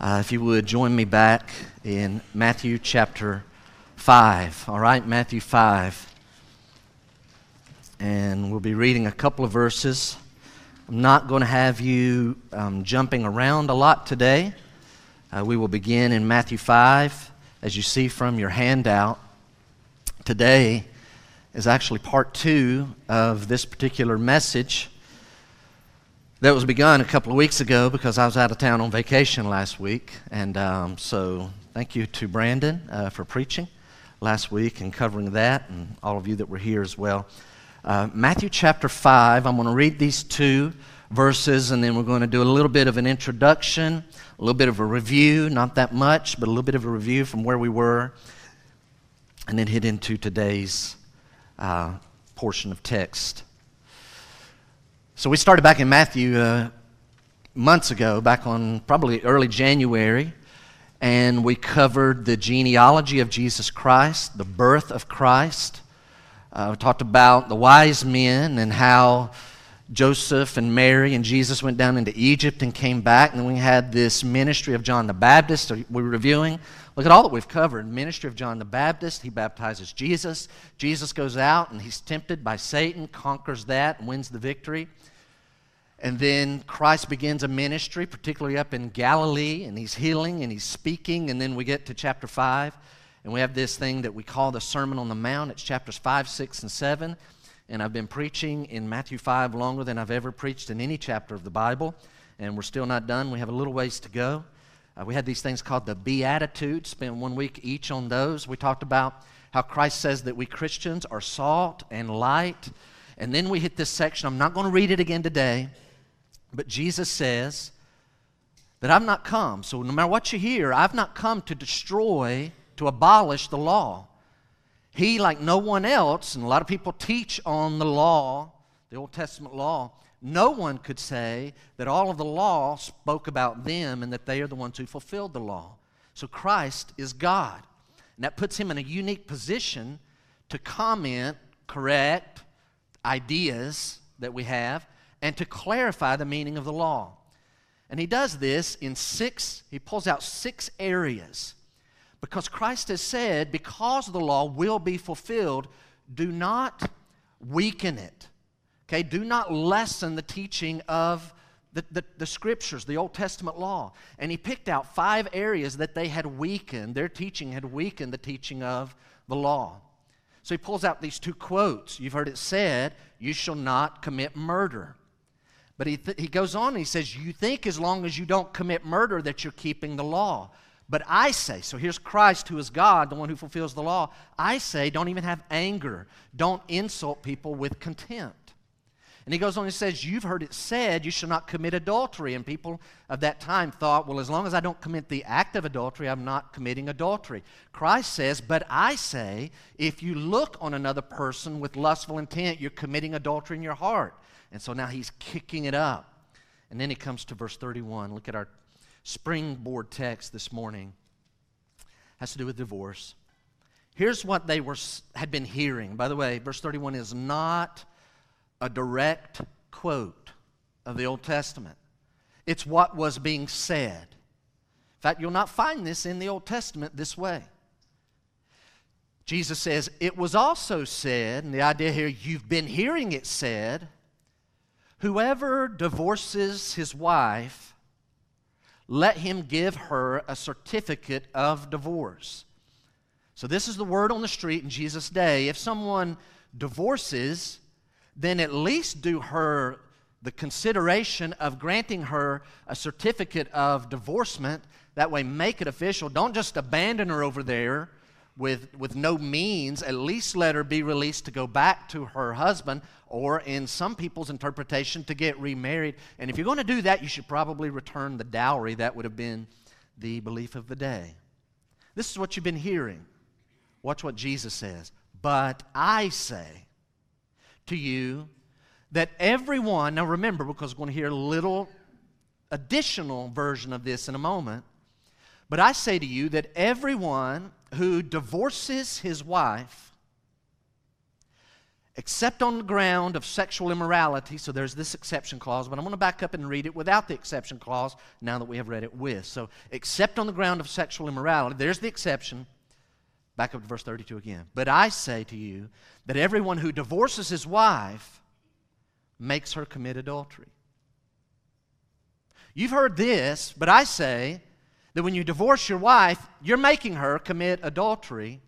Uh, if you would join me back in Matthew chapter 5. All right, Matthew 5. And we'll be reading a couple of verses. I'm not going to have you um, jumping around a lot today. Uh, we will begin in Matthew 5, as you see from your handout. Today is actually part two of this particular message that was begun a couple of weeks ago because I was out of town on vacation last week. And um, so thank you to Brandon uh, for preaching last week and covering that, and all of you that were here as well. Uh, Matthew chapter 5, I'm going to read these two verses, and then we're going to do a little bit of an introduction, a little bit of a review, not that much, but a little bit of a review from where we were, and then hit into today's uh, portion of text. So we started back in Matthew uh, months ago, back on probably early January, and we covered the genealogy of Jesus Christ, the birth of Christ. Uh, we talked about the wise men and how Joseph and Mary and Jesus went down into Egypt and came back. And then we had this ministry of John the Baptist. We're reviewing. Look at all that we've covered. Ministry of John the Baptist. He baptizes Jesus. Jesus goes out and he's tempted by Satan, conquers that, and wins the victory. And then Christ begins a ministry, particularly up in Galilee, and he's healing and he's speaking. And then we get to chapter 5, and we have this thing that we call the Sermon on the Mount. It's chapters 5, 6, and 7. And I've been preaching in Matthew 5 longer than I've ever preached in any chapter of the Bible. And we're still not done. We have a little ways to go. Uh, we had these things called the Beatitudes, spent one week each on those. We talked about how Christ says that we Christians are salt and light. And then we hit this section. I'm not going to read it again today. But Jesus says that I've not come, so no matter what you hear, I've not come to destroy, to abolish the law. He, like no one else, and a lot of people teach on the law, the Old Testament law, no one could say that all of the law spoke about them and that they are the ones who fulfilled the law. So Christ is God. And that puts him in a unique position to comment, correct ideas that we have, and to clarify the meaning of the law. And he does this in six, he pulls out six areas. Because Christ has said, because the law will be fulfilled, do not weaken it. Okay, do not lessen the teaching of the, the, the, scriptures, the Old Testament law. And he picked out five areas that they had weakened, their teaching had weakened the teaching of the law. So he pulls out these two quotes. You've heard it said, You shall not commit murder. But he, th- he goes on and he says, You think as long as you don't commit murder that you're keeping the law. But I say, so here's Christ who is God, the one who fulfills the law. I say, don't even have anger. Don't insult people with contempt. And he goes on and says, You've heard it said, you shall not commit adultery. And people of that time thought, Well, as long as I don't commit the act of adultery, I'm not committing adultery. Christ says, But I say, if you look on another person with lustful intent, you're committing adultery in your heart. And so now he's kicking it up. And then he comes to verse 31. Look at our springboard text this morning. It has to do with divorce. Here's what they were, had been hearing. By the way, verse 31 is not a direct quote of the Old Testament, it's what was being said. In fact, you'll not find this in the Old Testament this way. Jesus says, It was also said, and the idea here, you've been hearing it said, Whoever divorces his wife, let him give her a certificate of divorce. So, this is the word on the street in Jesus' day. If someone divorces, then at least do her the consideration of granting her a certificate of divorcement. That way, make it official. Don't just abandon her over there with, with no means, at least let her be released to go back to her husband, or in some people's interpretation, to get remarried. And if you're going to do that, you should probably return the dowry. That would have been the belief of the day. This is what you've been hearing. Watch what Jesus says. But I say to you that everyone, now remember, because we're going to hear a little additional version of this in a moment, but I say to you that everyone who divorces his wife except on the ground of sexual immorality. So there's this exception clause, but I'm going to back up and read it without the exception clause now that we have read it with. So, except on the ground of sexual immorality, there's the exception. Back up to verse 32 again. But I say to you that everyone who divorces his wife makes her commit adultery. You've heard this, but I say that when you divorce your wife, you're making her commit adultery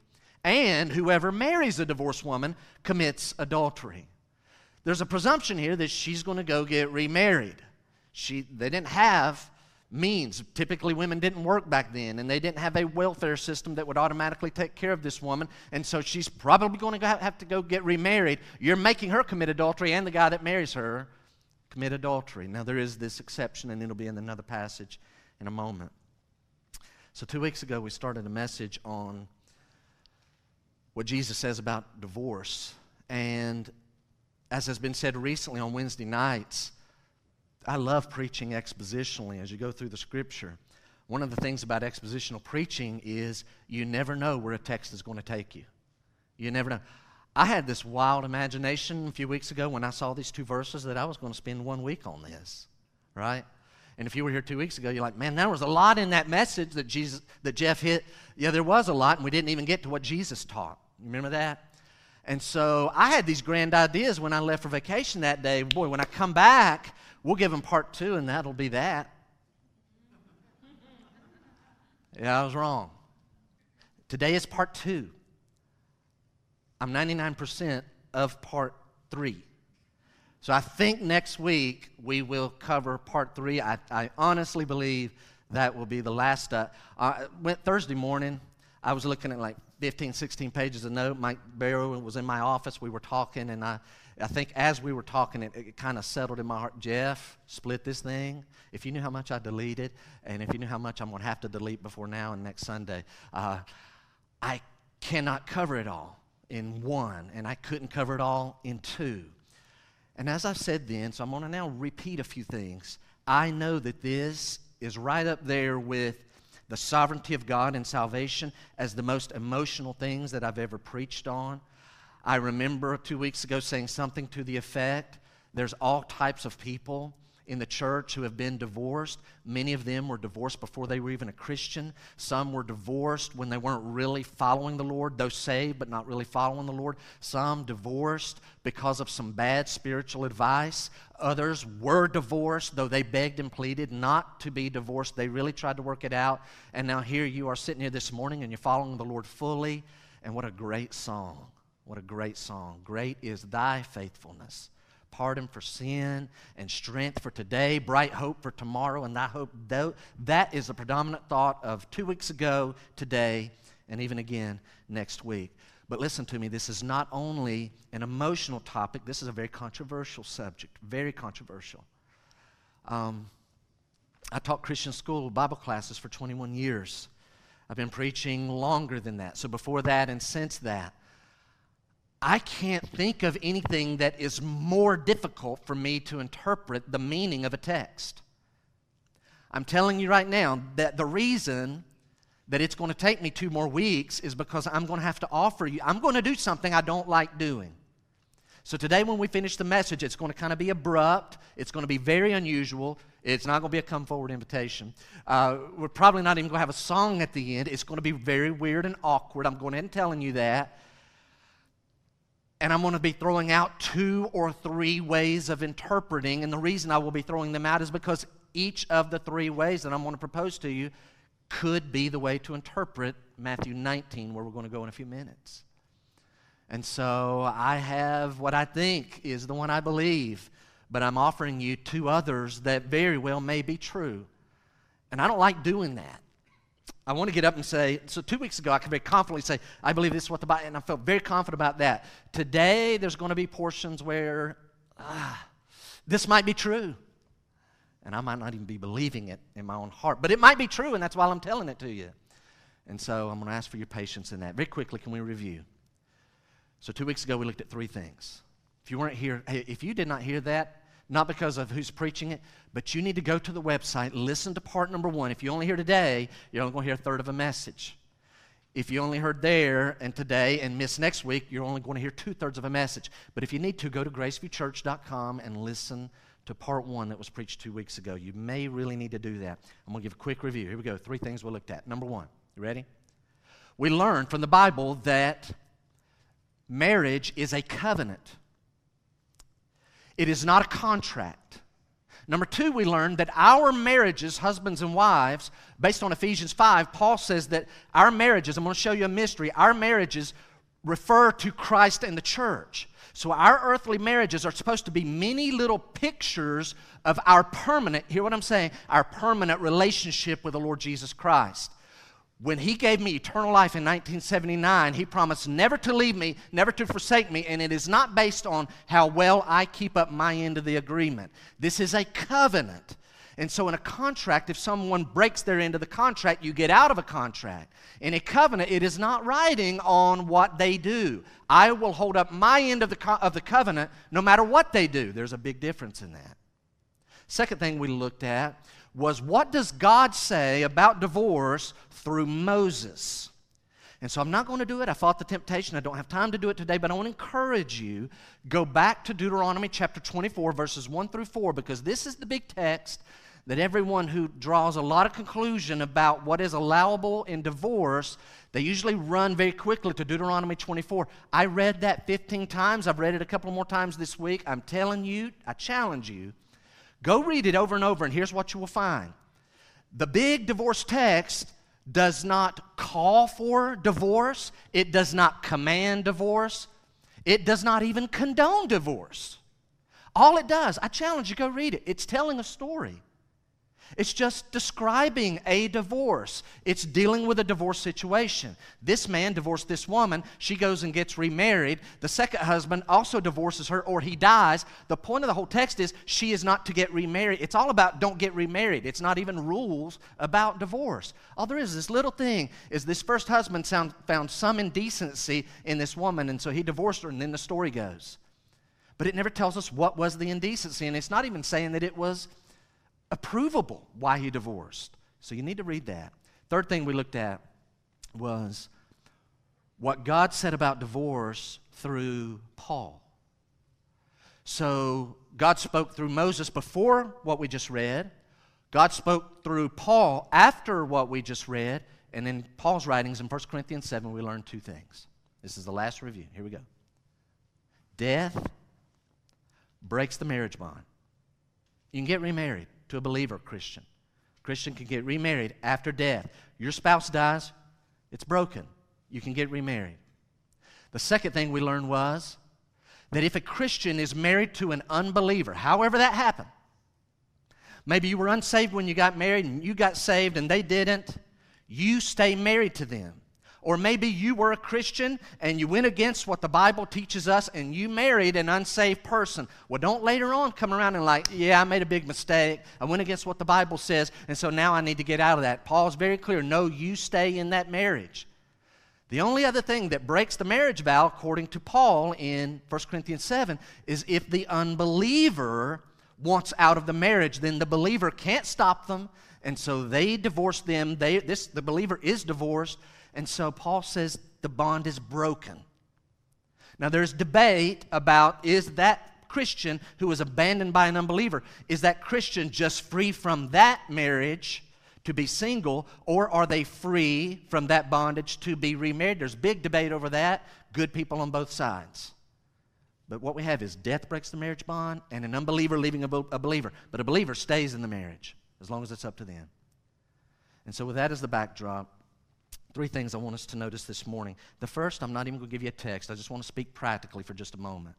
and whoever marries a divorced woman commits adultery. There's a presumption here that she's going to go get remarried. She, they didn't have means. Typically, women didn't work back then, and they didn't have a welfare system that would automatically take care of this woman. And so she's probably going to have to go get remarried. You're making her commit adultery, and the guy that marries her commit adultery. Now, there is this exception, and it'll be in another passage in a moment. So, two weeks ago, we started a message on what Jesus says about divorce. And as has been said recently on Wednesday nights, I love preaching expositionally as you go through the scripture. One of the things about expositional preaching is you never know where a text is going to take you. You never know. I had this wild imagination a few weeks ago when I saw these two verses that I was going to spend one week on this, right? And if you were here two weeks ago, you're like, man, there was a lot in that message that Jesus, that Jeff hit. Yeah, there was a lot, and we didn't even get to what Jesus taught. Remember that? And so I had these grand ideas when I left for vacation that day. Boy, when I come back, we'll give them part two, and that'll be that. Yeah, I was wrong. Today is part two. I'm 99% of part three. So I think next week we will cover part three. I, I honestly believe that will be the last. Uh, uh, went Thursday morning. I was looking at like 15, 16 pages of note. Mike Barrow was in my office. We were talking, and I, I think as we were talking, it, it kind of settled in my heart. Jeff, split this thing. If you knew how much I deleted, and if you knew how much I'm going to have to delete before now and next Sunday, uh, I cannot cover it all in one, and I couldn't cover it all in two. And as I said then, so I'm going to now repeat a few things. I know that this is right up there with the sovereignty of God and salvation as the most emotional things that I've ever preached on. I remember two weeks ago saying something to the effect there's all types of people in the church who have been divorced. Many of them were divorced before they were even a Christian. Some were divorced when they weren't really following the Lord, though saved but not really following the Lord. Some divorced because of some bad spiritual advice. Others were divorced, though they begged and pleaded not to be divorced. They really tried to work it out. And now here you are sitting here this morning and you're following the Lord fully. And what a great song! What a great song. Great is thy faithfulness pardon for sin, and strength for today, bright hope for tomorrow, and thy hope. That is the predominant thought of two weeks ago, today, and even again next week. But listen to me, this is not only an emotional topic, this is a very controversial subject, very controversial. Um, I taught Christian school Bible classes for 21 years. I've been preaching longer than that. So before that and since that, I can't think of anything that is more difficult for me to interpret the meaning of a text. I'm telling you right now that the reason that it's going to take me two more weeks is because I'm going to have to offer you, I'm going to do something I don't like doing. So today, when we finish the message, it's going to kind of be abrupt. It's going to be very unusual. It's not going to be a come forward invitation. Uh, we're probably not even going to have a song at the end. It's going to be very weird and awkward. I'm going ahead and telling you that and I'm going to be throwing out two or three ways of interpreting. And the reason I will be throwing them out is because each of the three ways that I'm going to propose to you could be the way to interpret Matthew 19, where we're going to go in a few minutes. And so I have what I think is the one I believe, but I'm offering you two others that very well may be true. And I don't like doing that. I want to get up and say, so two weeks ago, I could very confidently say, I believe this is what the Bible, and I felt very confident about that. Today, there's going to be portions where ah, this might be true. And I might not even be believing it in my own heart, but it might be true, and that's why I'm telling it to you. And so I'm going to ask for your patience in that. Very quickly, can we review? So, two weeks ago, we looked at three things. If you weren't here, if you did not hear that, not because of who's preaching it, but you need to go to the website, listen to part number one. If you only hear today, you're only going to hear a third of a message. If you only heard there and today and miss next week, you're only going to hear two thirds of a message. But if you need to, go to graceviewchurch.com and listen to part one that was preached two weeks ago. You may really need to do that. I'm going to give a quick review. Here we go. Three things we looked at. Number one, you ready? We learned from the Bible that marriage is a covenant, it is not a contract. Number two, we learned that our marriages, husbands and wives, based on Ephesians 5, Paul says that our marriages, I'm going to show you a mystery, our marriages refer to Christ and the church. So our earthly marriages are supposed to be many little pictures of our permanent, hear what I'm saying, our permanent relationship with the Lord Jesus Christ. When he gave me eternal life in 1979, he promised never to leave me, never to forsake me, and it is not based on how well I keep up my end of the agreement. This is a covenant. And so, in a contract, if someone breaks their end of the contract, you get out of a contract. In a covenant, it is not writing on what they do. I will hold up my end of the, co- of the covenant no matter what they do. There's a big difference in that. Second thing we looked at was what does God say about divorce through Moses? And so I'm not going to do it. I fought the temptation. I don't have time to do it today, but I want to encourage you go back to Deuteronomy chapter 24 verses 1 through 4 because this is the big text that everyone who draws a lot of conclusion about what is allowable in divorce, they usually run very quickly to Deuteronomy 24. I read that 15 times. I've read it a couple more times this week. I'm telling you, I challenge you Go read it over and over, and here's what you will find. The big divorce text does not call for divorce, it does not command divorce, it does not even condone divorce. All it does, I challenge you, go read it. It's telling a story. It's just describing a divorce. It's dealing with a divorce situation. This man divorced this woman. She goes and gets remarried. The second husband also divorces her or he dies. The point of the whole text is she is not to get remarried. It's all about don't get remarried. It's not even rules about divorce. All there is, this little thing, is this first husband sound, found some indecency in this woman, and so he divorced her, and then the story goes. But it never tells us what was the indecency, and it's not even saying that it was approvable why he divorced. So you need to read that. Third thing we looked at was what God said about divorce through Paul. So God spoke through Moses before what we just read. God spoke through Paul after what we just read. And in Paul's writings in 1 Corinthians 7, we learned two things. This is the last review. Here we go. Death breaks the marriage bond. You can get remarried to a believer Christian. Christian can get remarried after death. Your spouse dies, it's broken. You can get remarried. The second thing we learned was that if a Christian is married to an unbeliever, however that happened, maybe you were unsaved when you got married and you got saved and they didn't, you stay married to them. Or maybe you were a Christian and you went against what the Bible teaches us and you married an unsaved person. Well, don't later on come around and, like, yeah, I made a big mistake. I went against what the Bible says, and so now I need to get out of that. Paul's very clear no, you stay in that marriage. The only other thing that breaks the marriage vow, according to Paul in 1 Corinthians 7, is if the unbeliever wants out of the marriage, then the believer can't stop them, and so they divorce them. They, this, the believer is divorced and so Paul says the bond is broken. Now there's debate about is that Christian who was abandoned by an unbeliever, is that Christian just free from that marriage to be single, or are they free from that bondage to be remarried? There's big debate over that. Good people on both sides. But what we have is death breaks the marriage bond and an unbeliever leaving a, a believer. But a believer stays in the marriage as long as it's up to them. And so, with that as the backdrop, Three things I want us to notice this morning. The first, I'm not even going to give you a text, I just want to speak practically for just a moment.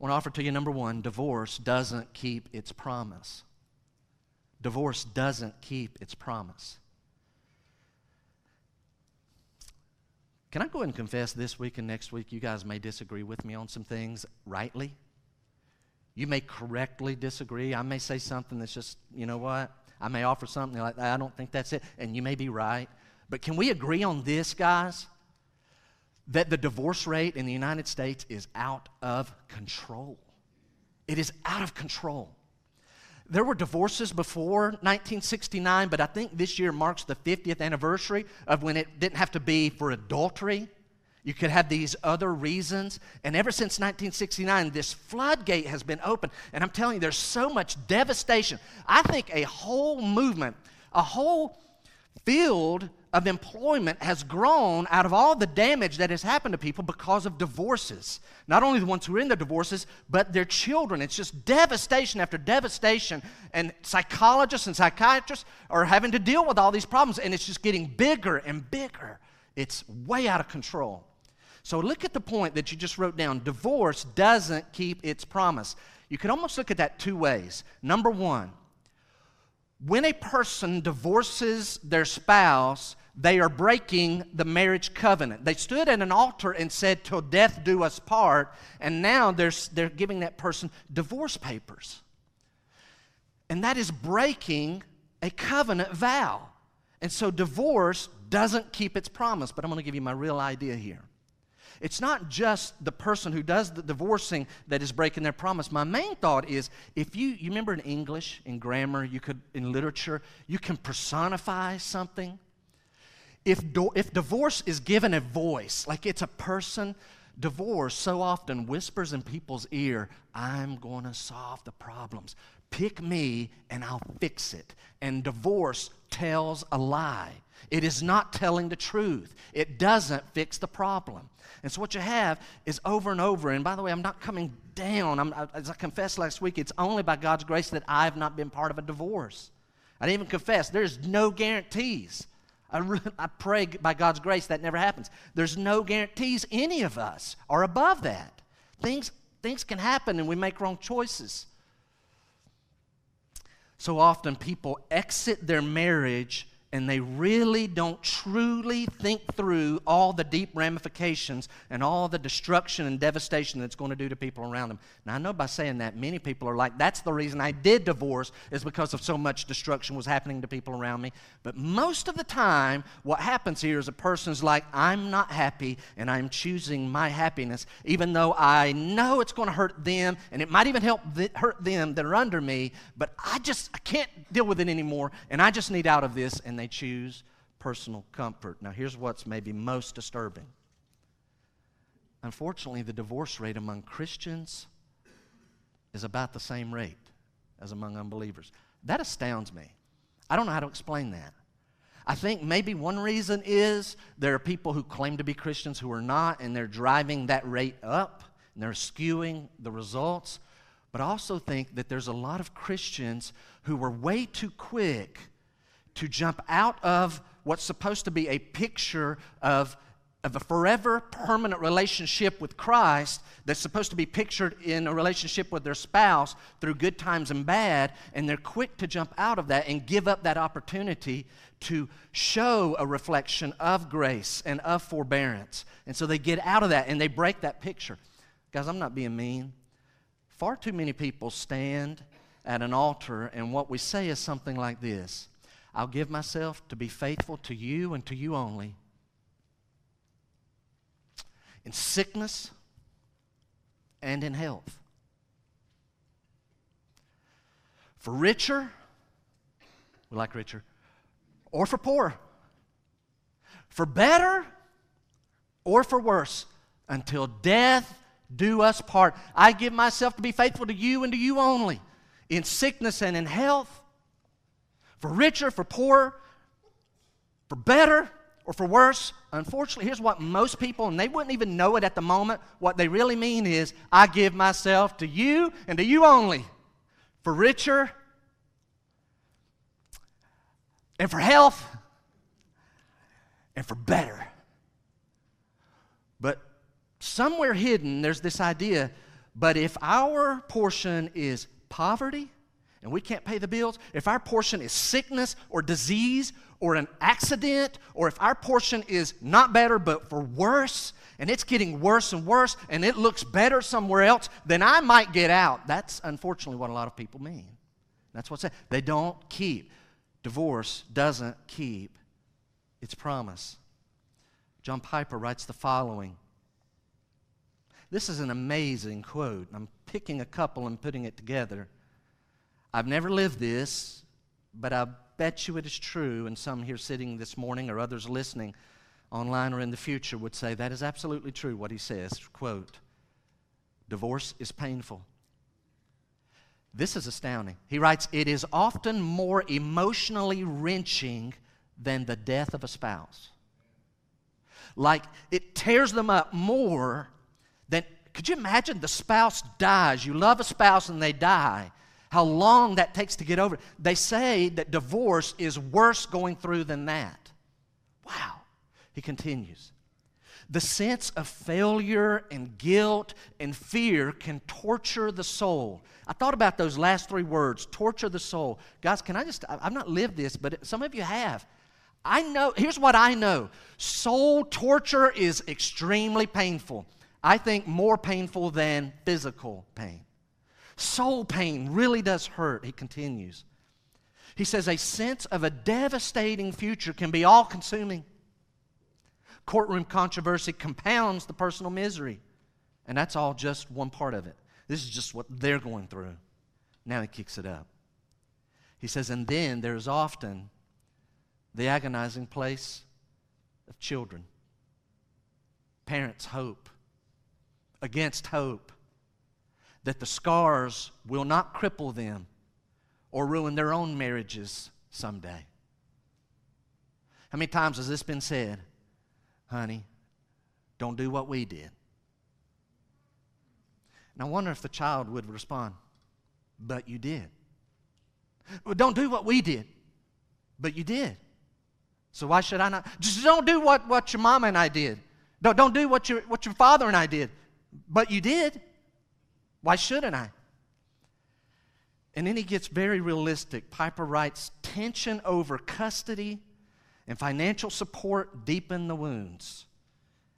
I want to offer to you number one divorce doesn't keep its promise. Divorce doesn't keep its promise. Can I go ahead and confess this week and next week you guys may disagree with me on some things rightly? You may correctly disagree. I may say something that's just, you know what? I may offer something like, I don't think that's it. And you may be right. But can we agree on this, guys? That the divorce rate in the United States is out of control. It is out of control. There were divorces before 1969, but I think this year marks the 50th anniversary of when it didn't have to be for adultery. You could have these other reasons. And ever since 1969, this floodgate has been open. And I'm telling you, there's so much devastation. I think a whole movement, a whole field of employment has grown out of all the damage that has happened to people because of divorces. Not only the ones who are in the divorces, but their children. It's just devastation after devastation. And psychologists and psychiatrists are having to deal with all these problems, and it's just getting bigger and bigger. It's way out of control. So look at the point that you just wrote down. Divorce doesn't keep its promise. You can almost look at that two ways. Number one, when a person divorces their spouse, they are breaking the marriage covenant. They stood at an altar and said, Till death do us part, and now they're, they're giving that person divorce papers. And that is breaking a covenant vow. And so divorce doesn't keep its promise, but I'm going to give you my real idea here. It's not just the person who does the divorcing that is breaking their promise. My main thought is if you, you remember in English, in grammar, you could, in literature, you can personify something. If, do, if divorce is given a voice, like it's a person, divorce so often whispers in people's ear, I'm going to solve the problems. Pick me and I'll fix it. And divorce tells a lie. It is not telling the truth. It doesn't fix the problem. And so what you have is over and over. And by the way, I'm not coming down. I'm, as I confessed last week, it's only by God's grace that I've not been part of a divorce. I didn't even confess. There's no guarantees. I, I pray by God's grace that never happens. There's no guarantees any of us are above that. Things, things can happen and we make wrong choices. So often people exit their marriage and they really don't truly think through all the deep ramifications and all the destruction and devastation that's going to do to people around them. Now, I know by saying that, many people are like, that's the reason I did divorce, is because of so much destruction was happening to people around me. But most of the time, what happens here is a person's like, I'm not happy and I'm choosing my happiness, even though I know it's going to hurt them and it might even help th- hurt them that are under me, but I just I can't deal with it anymore and I just need out of this. And they choose personal comfort. Now, here's what's maybe most disturbing. Unfortunately, the divorce rate among Christians is about the same rate as among unbelievers. That astounds me. I don't know how to explain that. I think maybe one reason is there are people who claim to be Christians who are not, and they're driving that rate up, and they're skewing the results. But I also think that there's a lot of Christians who were way too quick to jump out of what's supposed to be a picture of, of a forever permanent relationship with Christ that's supposed to be pictured in a relationship with their spouse through good times and bad, and they're quick to jump out of that and give up that opportunity to show a reflection of grace and of forbearance. And so they get out of that and they break that picture. Guys, I'm not being mean. Far too many people stand at an altar, and what we say is something like this I'll give myself to be faithful to you and to you only. In sickness and in health. For richer, we like richer, or for poor. For better or for worse, until death do us part. I give myself to be faithful to you and to you only. In sickness and in health, for richer, for poorer, for better, or for worse. Unfortunately, here's what most people, and they wouldn't even know it at the moment, what they really mean is I give myself to you and to you only. For richer, and for health, and for better. But somewhere hidden, there's this idea but if our portion is poverty, and we can't pay the bills, if our portion is sickness or disease or an accident, or if our portion is not better but for worse, and it's getting worse and worse, and it looks better somewhere else, then I might get out. That's unfortunately what a lot of people mean. That's what's. They don't keep. Divorce doesn't keep its promise. John Piper writes the following. This is an amazing quote. I'm picking a couple and putting it together. I've never lived this, but I bet you it is true, and some here sitting this morning or others listening online or in the future would say that is absolutely true what he says. Quote, divorce is painful. This is astounding. He writes, It is often more emotionally wrenching than the death of a spouse. Like it tears them up more than, could you imagine the spouse dies? You love a spouse and they die. How long that takes to get over. They say that divorce is worse going through than that. Wow. He continues. The sense of failure and guilt and fear can torture the soul. I thought about those last three words torture the soul. Guys, can I just, I've not lived this, but some of you have. I know, here's what I know soul torture is extremely painful. I think more painful than physical pain. Soul pain really does hurt, he continues. He says, a sense of a devastating future can be all consuming. Courtroom controversy compounds the personal misery. And that's all just one part of it. This is just what they're going through. Now he kicks it up. He says, and then there's often the agonizing place of children. Parents' hope against hope that the scars will not cripple them or ruin their own marriages someday. How many times has this been said? honey, don't do what we did. And I wonder if the child would respond, but you did. Well, don't do what we did, but you did. So why should I not? Just don't do what, what your mama and I did. Don't, don't do what your, what your father and I did, but you did. Why shouldn't I? And then he gets very realistic. Piper writes tension over custody and financial support deepen the wounds.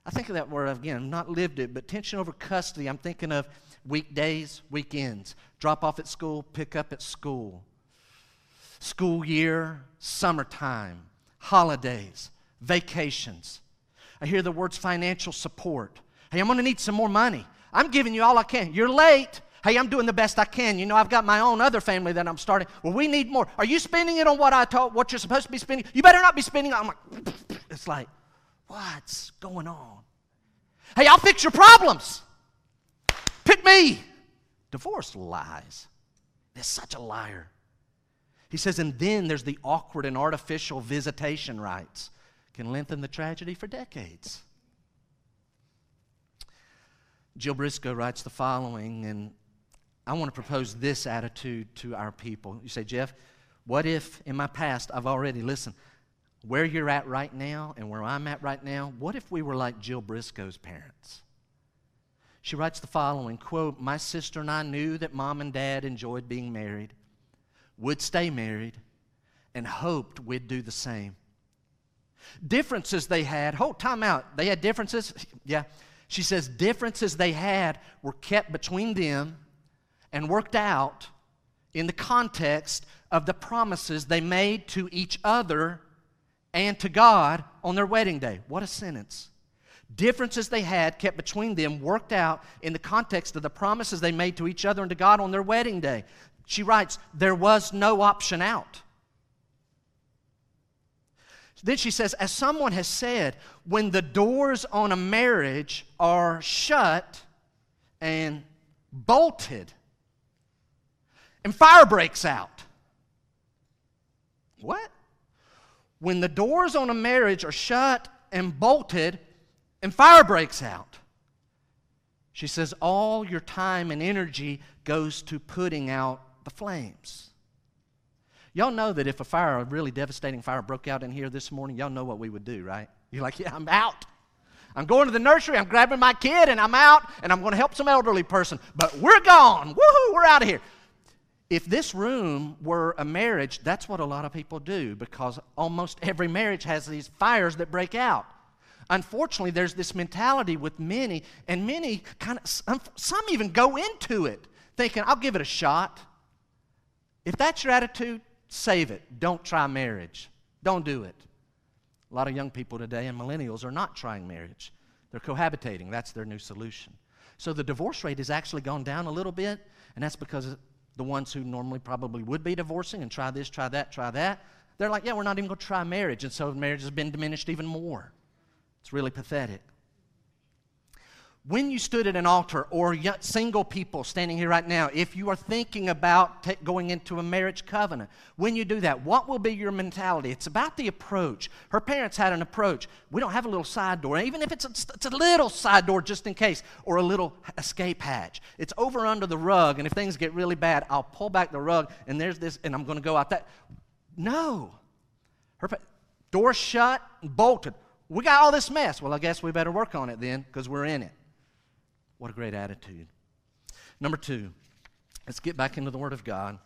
I think of that word again, not lived it, but tension over custody. I'm thinking of weekdays, weekends, drop off at school, pick up at school, school year, summertime, holidays, vacations. I hear the words financial support. Hey, I'm going to need some more money. I'm giving you all I can. You're late. Hey, I'm doing the best I can. You know, I've got my own other family that I'm starting. Well, we need more. Are you spending it on what I taught, what you're supposed to be spending? You better not be spending. I'm like, it's like, what's going on? Hey, I'll fix your problems. Pick me. Divorce lies. Is such a liar. He says, and then there's the awkward and artificial visitation rights. Can lengthen the tragedy for decades. Jill Briscoe writes the following, and I want to propose this attitude to our people. You say, Jeff, what if in my past I've already, listen, where you're at right now and where I'm at right now, what if we were like Jill Briscoe's parents? She writes the following quote, My sister and I knew that mom and dad enjoyed being married, would stay married, and hoped we'd do the same. Differences they had, hold time out. They had differences? Yeah. She says differences they had were kept between them and worked out in the context of the promises they made to each other and to God on their wedding day. What a sentence. Differences they had kept between them worked out in the context of the promises they made to each other and to God on their wedding day. She writes, There was no option out. Then she says, As someone has said, when the doors on a marriage are shut and bolted, and fire breaks out. What? When the doors on a marriage are shut and bolted and fire breaks out. She says, all your time and energy goes to putting out the flames. Y'all know that if a fire, a really devastating fire, broke out in here this morning, y'all know what we would do, right? You're like, yeah, I'm out. I'm going to the nursery, I'm grabbing my kid, and I'm out, and I'm going to help some elderly person. But we're gone. Woohoo, we're out of here. If this room were a marriage, that's what a lot of people do because almost every marriage has these fires that break out. Unfortunately, there's this mentality with many, and many kind of, some even go into it thinking, I'll give it a shot. If that's your attitude, save it. Don't try marriage. Don't do it. A lot of young people today and millennials are not trying marriage, they're cohabitating. That's their new solution. So the divorce rate has actually gone down a little bit, and that's because the ones who normally probably would be divorcing and try this, try that, try that, they're like, yeah, we're not even going to try marriage. And so marriage has been diminished even more. It's really pathetic. When you stood at an altar, or single people standing here right now, if you are thinking about t- going into a marriage covenant, when you do that, what will be your mentality? It's about the approach. Her parents had an approach. We don't have a little side door, even if it's a, it's a little side door just in case, or a little escape hatch. It's over under the rug, and if things get really bad, I'll pull back the rug, and there's this, and I'm going to go out that. No. Her pa- door shut, bolted. We got all this mess. Well, I guess we better work on it then, because we're in it. What a great attitude. Number two, let's get back into the Word of God.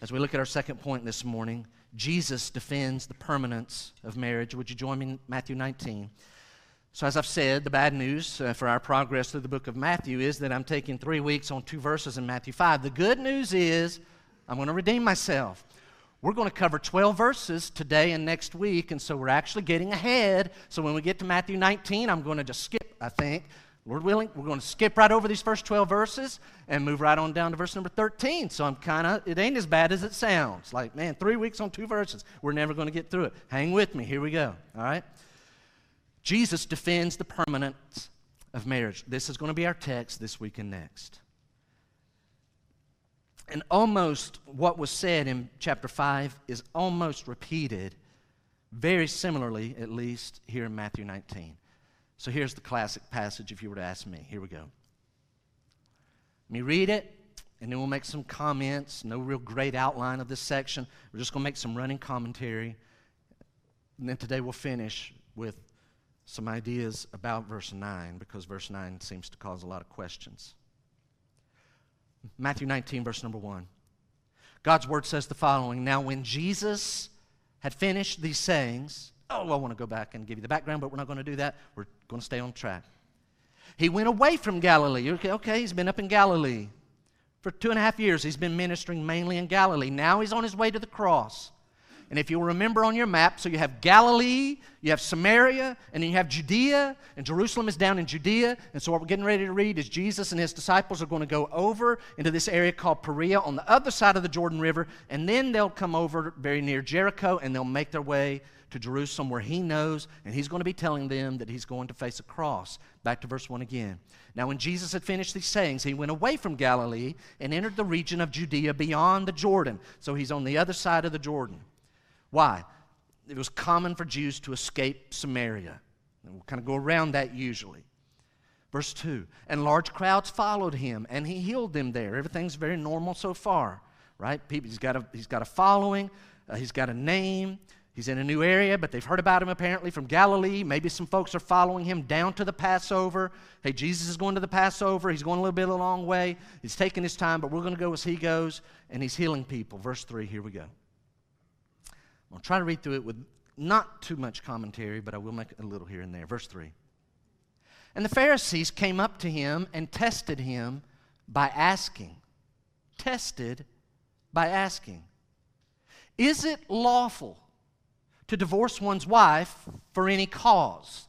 As we look at our second point this morning, Jesus defends the permanence of marriage. Would you join me in Matthew 19? So, as I've said, the bad news uh, for our progress through the book of Matthew is that I'm taking three weeks on two verses in Matthew 5. The good news is I'm going to redeem myself. We're going to cover 12 verses today and next week, and so we're actually getting ahead. So, when we get to Matthew 19, I'm going to just skip, I think, Lord willing, we're going to skip right over these first 12 verses and move right on down to verse number 13. So I'm kind of, it ain't as bad as it sounds. Like, man, three weeks on two verses. We're never going to get through it. Hang with me. Here we go. All right? Jesus defends the permanence of marriage. This is going to be our text this week and next. And almost what was said in chapter 5 is almost repeated, very similarly, at least, here in Matthew 19. So here's the classic passage if you were to ask me. Here we go. Let me read it, and then we'll make some comments. No real great outline of this section. We're just going to make some running commentary. And then today we'll finish with some ideas about verse 9 because verse 9 seems to cause a lot of questions. Matthew 19, verse number 1. God's word says the following Now, when Jesus had finished these sayings, oh, I want to go back and give you the background, but we're not going to do that. We're going to stay on track. He went away from Galilee. Okay, okay, he's been up in Galilee. For two and a half years, he's been ministering mainly in Galilee. Now he's on his way to the cross. And if you'll remember on your map, so you have Galilee, you have Samaria, and then you have Judea, and Jerusalem is down in Judea. And so what we're getting ready to read is Jesus and his disciples are going to go over into this area called Perea on the other side of the Jordan River, and then they'll come over very near Jericho and they'll make their way to Jerusalem where he knows, and he's going to be telling them that he's going to face a cross. Back to verse 1 again. Now, when Jesus had finished these sayings, he went away from Galilee and entered the region of Judea beyond the Jordan. So he's on the other side of the Jordan. Why? It was common for Jews to escape Samaria. And we'll kind of go around that usually. Verse 2 And large crowds followed him, and he healed them there. Everything's very normal so far, right? He's, got a, he's got a following, uh, he's got a name, He's in a new area, but they've heard about him apparently from Galilee. Maybe some folks are following him down to the Passover. Hey, Jesus is going to the Passover. He's going a little bit a long way. He's taking his time, but we're going to go as he goes, and he's healing people. Verse 3, here we go. Going to try to read through it with not too much commentary, but I will make a little here and there. Verse 3. And the Pharisees came up to him and tested him by asking. Tested by asking. Is it lawful? To divorce one's wife for any cause.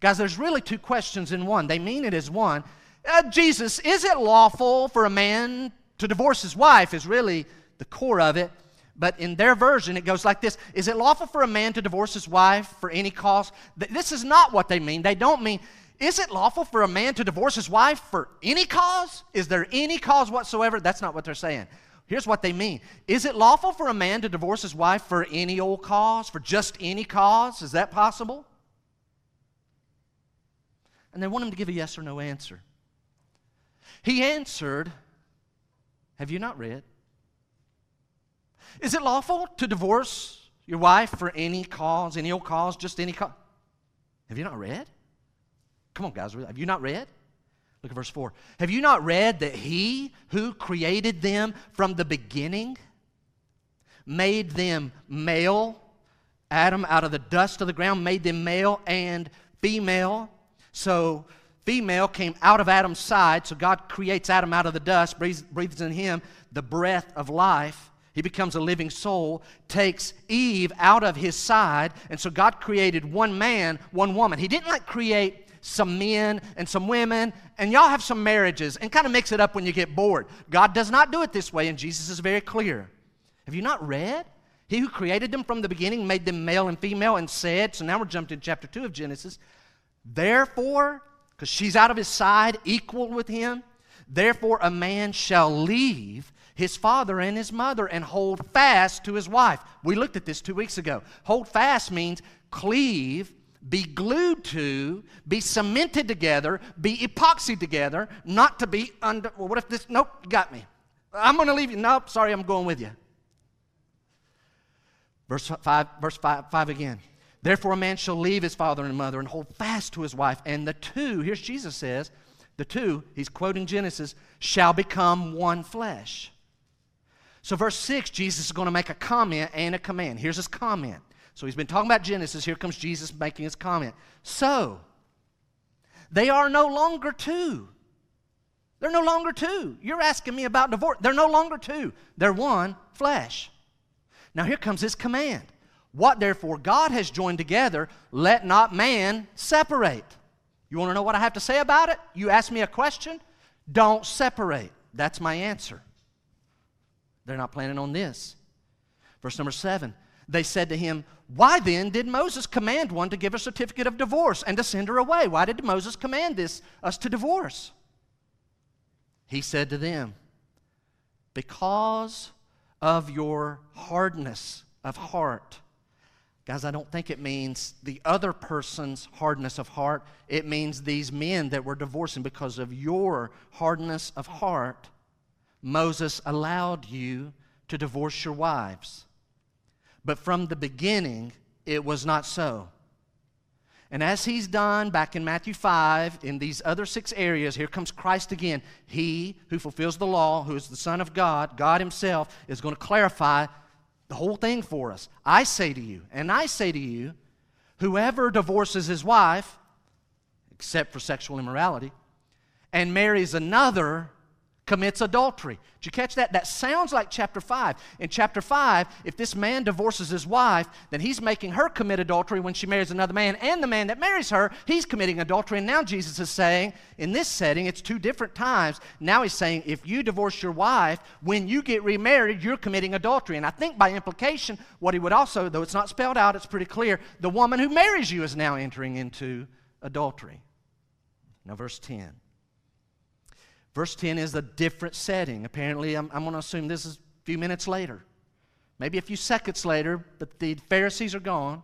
Guys, there's really two questions in one. They mean it as one. Uh, Jesus, is it lawful for a man to divorce his wife? Is really the core of it. But in their version, it goes like this Is it lawful for a man to divorce his wife for any cause? This is not what they mean. They don't mean, Is it lawful for a man to divorce his wife for any cause? Is there any cause whatsoever? That's not what they're saying. Here's what they mean Is it lawful for a man to divorce his wife for any old cause, for just any cause? Is that possible? And they want him to give a yes or no answer. He answered, Have you not read? Is it lawful to divorce your wife for any cause, any old cause, just any cause? Have you not read? Come on, guys, have you not read? Look at verse 4. Have you not read that he who created them from the beginning made them male? Adam, out of the dust of the ground, made them male and female. So, female came out of Adam's side. So, God creates Adam out of the dust, breathes, breathes in him the breath of life. He becomes a living soul, takes Eve out of his side. And so, God created one man, one woman. He didn't like create some men and some women, and y'all have some marriages and kind of mix it up when you get bored. God does not do it this way, and Jesus is very clear. Have you not read? He who created them from the beginning made them male and female and said, so now we're jumped to chapter 2 of Genesis, therefore, because she's out of his side, equal with him, therefore a man shall leave his father and his mother and hold fast to his wife. We looked at this two weeks ago. Hold fast means cleave, be glued to, be cemented together, be epoxied together, not to be under. Well, what if this? Nope, got me. I'm going to leave you. Nope, sorry, I'm going with you. Verse 5, verse 5, 5 again. Therefore, a man shall leave his father and mother and hold fast to his wife, and the two, here's Jesus says, the two, he's quoting Genesis, shall become one flesh. So, verse 6, Jesus is going to make a comment and a command. Here's his comment. So, he's been talking about Genesis. Here comes Jesus making his comment. So, they are no longer two. They're no longer two. You're asking me about divorce. They're no longer two. They're one flesh. Now, here comes his command. What therefore God has joined together, let not man separate. You want to know what I have to say about it? You ask me a question, don't separate. That's my answer. They're not planning on this. Verse number seven. They said to him, Why then did Moses command one to give a certificate of divorce and to send her away? Why did Moses command this, us to divorce? He said to them, Because of your hardness of heart. Guys, I don't think it means the other person's hardness of heart. It means these men that were divorcing because of your hardness of heart. Moses allowed you to divorce your wives. But from the beginning, it was not so. And as he's done back in Matthew 5, in these other six areas, here comes Christ again. He who fulfills the law, who is the Son of God, God Himself, is going to clarify the whole thing for us. I say to you, and I say to you, whoever divorces his wife, except for sexual immorality, and marries another, commits adultery. Did you catch that? That sounds like chapter 5. In chapter 5, if this man divorces his wife, then he's making her commit adultery when she marries another man, and the man that marries her, he's committing adultery. And now Jesus is saying, in this setting, it's two different times. Now he's saying, if you divorce your wife, when you get remarried, you're committing adultery. And I think by implication, what he would also, though it's not spelled out, it's pretty clear, the woman who marries you is now entering into adultery. Now, verse 10. Verse 10 is a different setting. Apparently, I'm, I'm going to assume this is a few minutes later, maybe a few seconds later, but the Pharisees are gone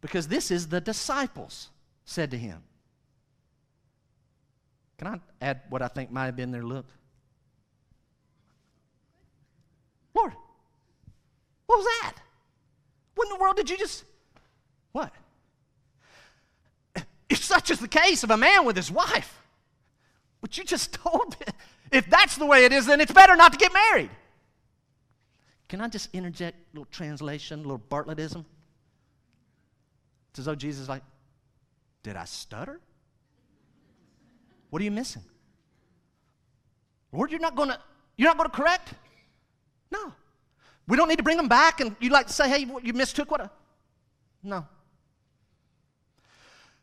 because this is the disciples said to him. Can I add what I think might have been their look? Lord, what was that? What in the world did you just. What? If such is the case of a man with his wife, but you just told me. If that's the way it is, then it's better not to get married. Can I just interject a little translation, a little Bartlettism? It's as though Jesus is like, Did I stutter? What are you missing? Lord, you're not gonna you're not gonna correct? No. We don't need to bring them back and you like to say, hey, you mistook what a no.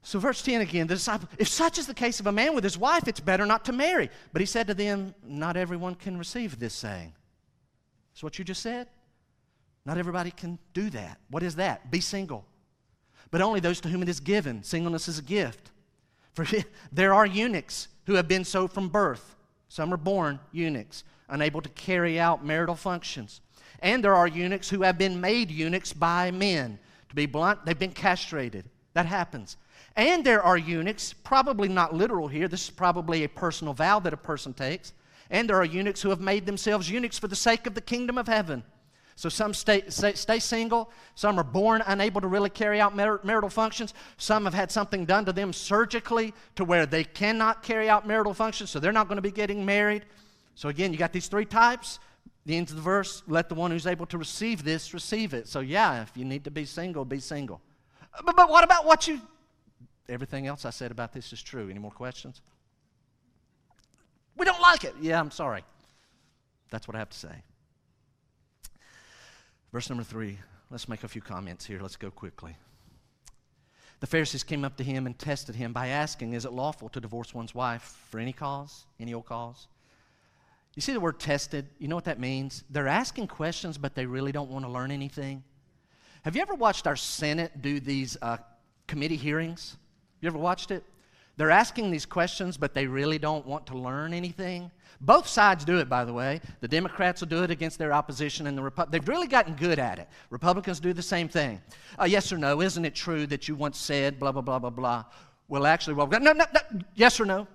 So, verse 10 again, the disciple, if such is the case of a man with his wife, it's better not to marry. But he said to them, Not everyone can receive this saying. That's what you just said? Not everybody can do that. What is that? Be single. But only those to whom it is given. Singleness is a gift. For there are eunuchs who have been so from birth. Some are born eunuchs, unable to carry out marital functions. And there are eunuchs who have been made eunuchs by men. To be blunt, they've been castrated. That happens. And there are eunuchs, probably not literal here, this is probably a personal vow that a person takes. And there are eunuchs who have made themselves eunuchs for the sake of the kingdom of heaven. So some stay, stay, stay single, some are born unable to really carry out mar- marital functions, some have had something done to them surgically to where they cannot carry out marital functions, so they're not going to be getting married. So again, you got these three types. The end of the verse, let the one who's able to receive this receive it. So yeah, if you need to be single, be single. But, but what about what you everything else I said about this is true. Any more questions? We don't like it. Yeah, I'm sorry. That's what I have to say. Verse number three. Let's make a few comments here. Let's go quickly. The Pharisees came up to him and tested him by asking, Is it lawful to divorce one's wife for any cause, any old cause? You see the word tested? You know what that means? They're asking questions, but they really don't want to learn anything. Have you ever watched our Senate do these uh, committee hearings? You ever watched it? They're asking these questions, but they really don't want to learn anything. Both sides do it, by the way. The Democrats will do it against their opposition, and the Repu- they've really gotten good at it. Republicans do the same thing. Uh, yes or no? Isn't it true that you once said blah blah blah blah blah? Well, actually, well, no, no, no. Yes or no?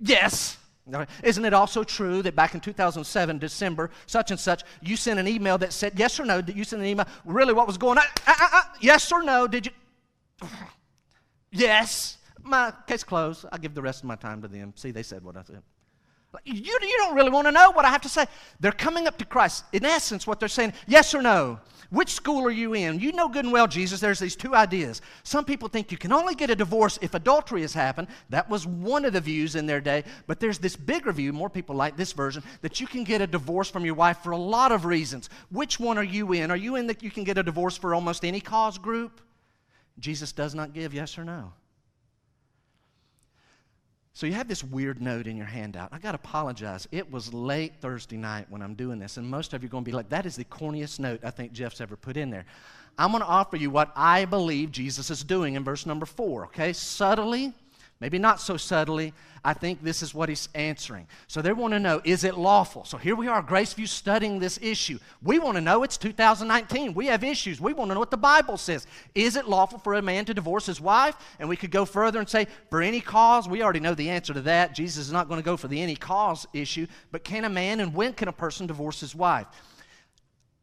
Yes. Isn't it also true that back in 2007, December, such and such, you sent an email that said yes or no? Did you send an email? Really, what was going on? Uh, uh, uh, yes or no? Did you? yes. My case closed. I give the rest of my time to them. See, they said what I said. You, you don't really want to know what I have to say. They're coming up to Christ. In essence, what they're saying, yes or no? Which school are you in? You know good and well, Jesus, there's these two ideas. Some people think you can only get a divorce if adultery has happened. That was one of the views in their day. But there's this bigger view, more people like this version, that you can get a divorce from your wife for a lot of reasons. Which one are you in? Are you in that you can get a divorce for almost any cause group? Jesus does not give yes or no. So you have this weird note in your handout. I got to apologize. It was late Thursday night when I'm doing this, and most of you are going to be like, that is the corniest note I think Jeff's ever put in there. I'm going to offer you what I believe Jesus is doing in verse number four, okay? Subtly, Maybe not so subtly. I think this is what he's answering. So they want to know is it lawful? So here we are, Graceview, studying this issue. We want to know it's 2019. We have issues. We want to know what the Bible says. Is it lawful for a man to divorce his wife? And we could go further and say, for any cause. We already know the answer to that. Jesus is not going to go for the any cause issue. But can a man and when can a person divorce his wife?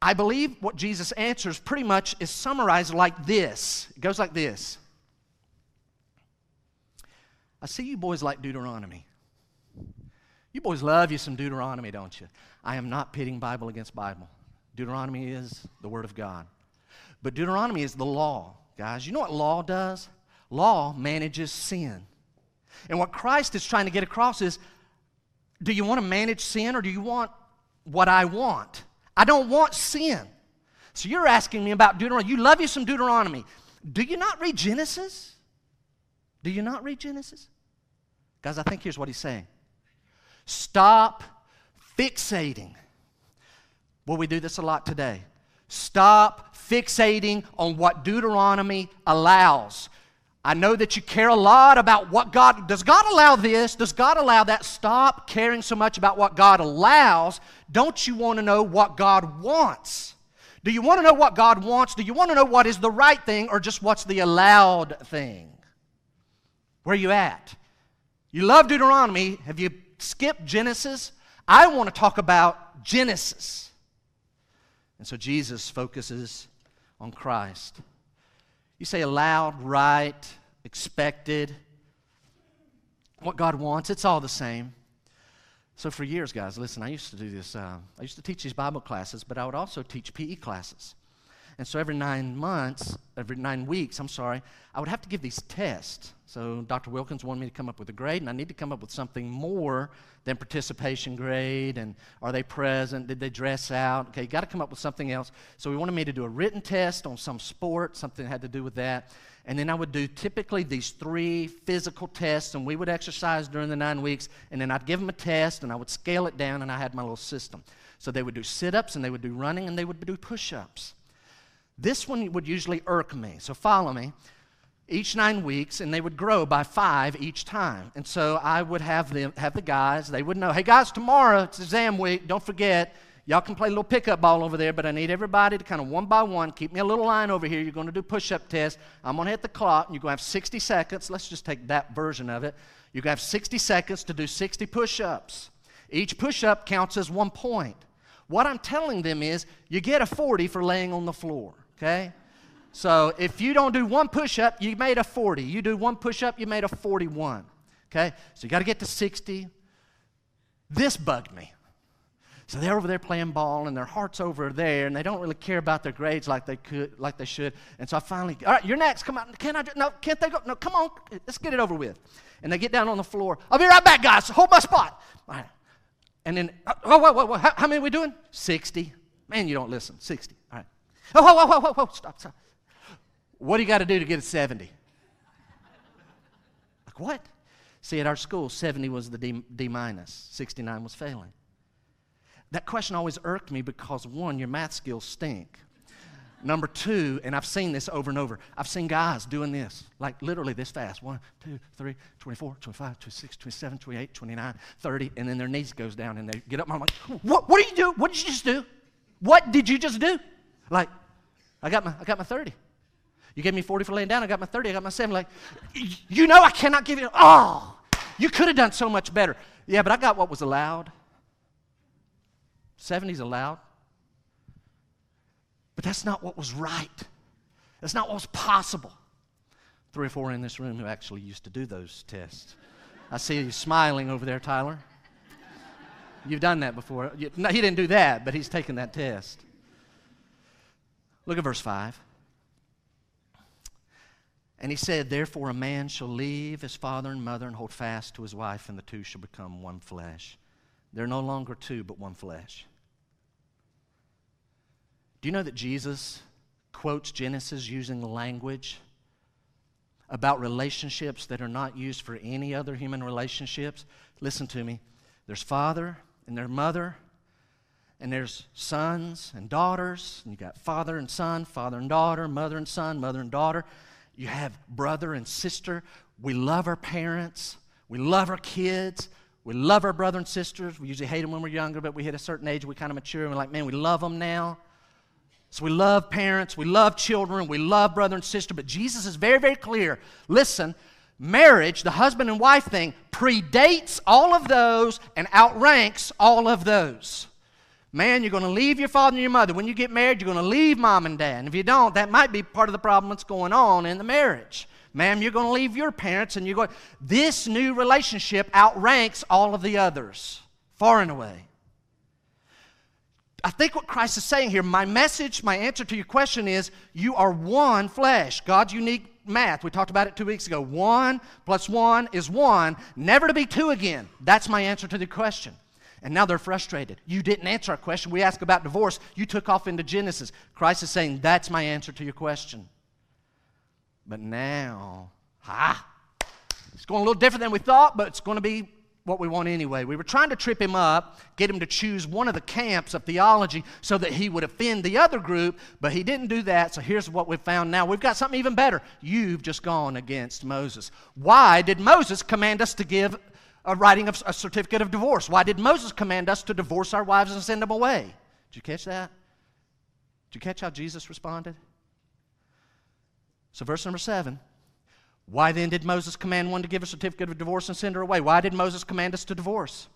I believe what Jesus answers pretty much is summarized like this. It goes like this. I see you boys like Deuteronomy. You boys love you some Deuteronomy, don't you? I am not pitting Bible against Bible. Deuteronomy is the Word of God. But Deuteronomy is the law, guys. You know what law does? Law manages sin. And what Christ is trying to get across is do you want to manage sin or do you want what I want? I don't want sin. So you're asking me about Deuteronomy. You love you some Deuteronomy. Do you not read Genesis? Do you not read Genesis? Guys, I think here's what he's saying stop fixating. Well, we do this a lot today. Stop fixating on what Deuteronomy allows. I know that you care a lot about what God does God allow this? Does God allow that? Stop caring so much about what God allows. Don't you want to know what God wants? Do you want to know what God wants? Do you want to know what is the right thing or just what's the allowed thing? Where are you at? You love Deuteronomy. Have you skipped Genesis? I want to talk about Genesis. And so Jesus focuses on Christ. You say allowed, right, expected, what God wants, it's all the same. So for years, guys, listen, I used to do this. Uh, I used to teach these Bible classes, but I would also teach PE classes. And so every nine months, every nine weeks, I'm sorry, I would have to give these tests. So Dr. Wilkins wanted me to come up with a grade, and I need to come up with something more than participation grade and are they present? Did they dress out? Okay, you got to come up with something else. So he wanted me to do a written test on some sport, something that had to do with that. And then I would do typically these three physical tests, and we would exercise during the nine weeks. And then I'd give them a test, and I would scale it down, and I had my little system. So they would do sit ups, and they would do running, and they would do push ups. This one would usually irk me. So follow me. Each nine weeks, and they would grow by five each time. And so I would have them have the guys, they would know, hey guys, tomorrow it's exam week. Don't forget, y'all can play a little pickup ball over there, but I need everybody to kind of one by one keep me a little line over here. You're going to do push-up test. I'm going to hit the clock, and you're going to have 60 seconds. Let's just take that version of it. You're going to have 60 seconds to do 60 push-ups. Each push-up counts as one point. What I'm telling them is you get a 40 for laying on the floor okay? So if you don't do one push up, you made a 40. You do one push up, you made a 41. Okay? So you got to get to 60. This bugged me. So they're over there playing ball and their heart's over there and they don't really care about their grades like they could like they should. And so I finally, all right, you're next. Come on. Can I no, can't they go? No, come on. Let's get it over with. And they get down on the floor. I'll be right back, guys. Hold my spot. All right. And then, oh, whoa, whoa, whoa. How, how many are we doing? 60. Man, you don't listen. 60. All right. Oh, whoa, whoa, whoa, whoa, stop, stop. What do you got to do to get a 70? Like, what? See, at our school, 70 was the D, D minus, 69 was failing. That question always irked me because, one, your math skills stink. Number two, and I've seen this over and over, I've seen guys doing this, like literally this fast. One, two, three, 24, 25, 26, 27, 28, 29, 30, and then their knees goes down and they get up. I'm like, what, what did you do? What did you just do? What did you just do? Like, I got my, I got my 30. You gave me 40 for laying down. I got my 30. I got my 7. Like, you know I cannot give you. Oh, you could have done so much better. Yeah, but I got what was allowed. 70's allowed. But that's not what was right. That's not what was possible. Three or four in this room who actually used to do those tests. I see you smiling over there, Tyler. You've done that before. You, no, he didn't do that, but he's taken that test. Look at verse 5. And he said, Therefore, a man shall leave his father and mother and hold fast to his wife, and the two shall become one flesh. They're no longer two, but one flesh. Do you know that Jesus quotes Genesis using language about relationships that are not used for any other human relationships? Listen to me. There's father and their mother, and there's sons and daughters, and you got father and son, father and daughter, mother and son, mother and daughter. You have brother and sister. We love our parents. We love our kids. We love our brother and sisters. We usually hate them when we're younger, but we hit a certain age, we kind of mature, and we're like, man, we love them now. So we love parents, we love children, we love brother and sister, but Jesus is very, very clear. Listen, marriage, the husband and wife thing, predates all of those and outranks all of those. Man, you're going to leave your father and your mother. When you get married, you're going to leave mom and dad. And if you don't, that might be part of the problem that's going on in the marriage. Ma'am, you're going to leave your parents and you're going. This new relationship outranks all of the others, far and away. I think what Christ is saying here, my message, my answer to your question is you are one flesh. God's unique math. We talked about it two weeks ago. One plus one is one, never to be two again. That's my answer to the question. And now they're frustrated. You didn't answer our question. We asked about divorce. You took off into Genesis. Christ is saying, That's my answer to your question. But now, ah, it's going a little different than we thought, but it's going to be what we want anyway. We were trying to trip him up, get him to choose one of the camps of theology so that he would offend the other group, but he didn't do that. So here's what we've found now. We've got something even better. You've just gone against Moses. Why did Moses command us to give a writing of a certificate of divorce? Why did Moses command us to divorce our wives and send them away? Did you catch that? Did you catch how Jesus responded? So, verse number seven why then did Moses command one to give a certificate of divorce and send her away? Why did Moses command us to divorce?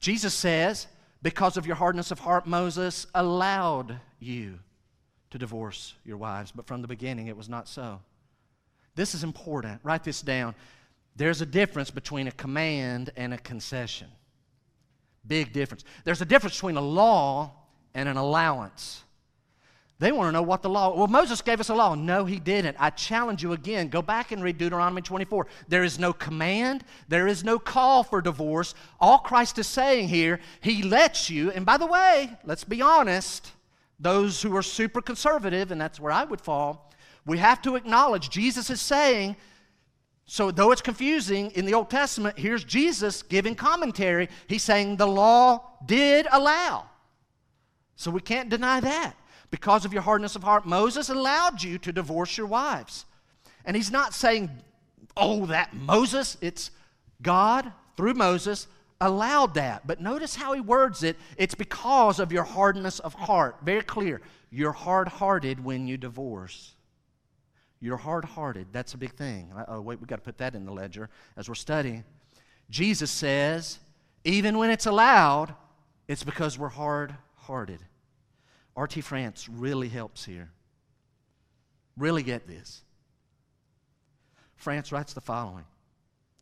Jesus says, Because of your hardness of heart, Moses allowed you to divorce your wives, but from the beginning it was not so. This is important. Write this down. There's a difference between a command and a concession. Big difference. There's a difference between a law and an allowance. They want to know what the law. Well, Moses gave us a law. No, he didn't. I challenge you again. Go back and read Deuteronomy 24. There is no command. There is no call for divorce. All Christ is saying here, he lets you. And by the way, let's be honest. Those who are super conservative, and that's where I would fall, we have to acknowledge Jesus is saying. So, though it's confusing in the Old Testament, here's Jesus giving commentary. He's saying the law did allow. So, we can't deny that. Because of your hardness of heart, Moses allowed you to divorce your wives. And he's not saying, oh, that Moses. It's God, through Moses, allowed that. But notice how he words it. It's because of your hardness of heart. Very clear. You're hard hearted when you divorce. You're hard hearted. That's a big thing. Oh, wait, we've got to put that in the ledger as we're studying. Jesus says, even when it's allowed, it's because we're hard hearted. R.T. France really helps here. Really get this. France writes the following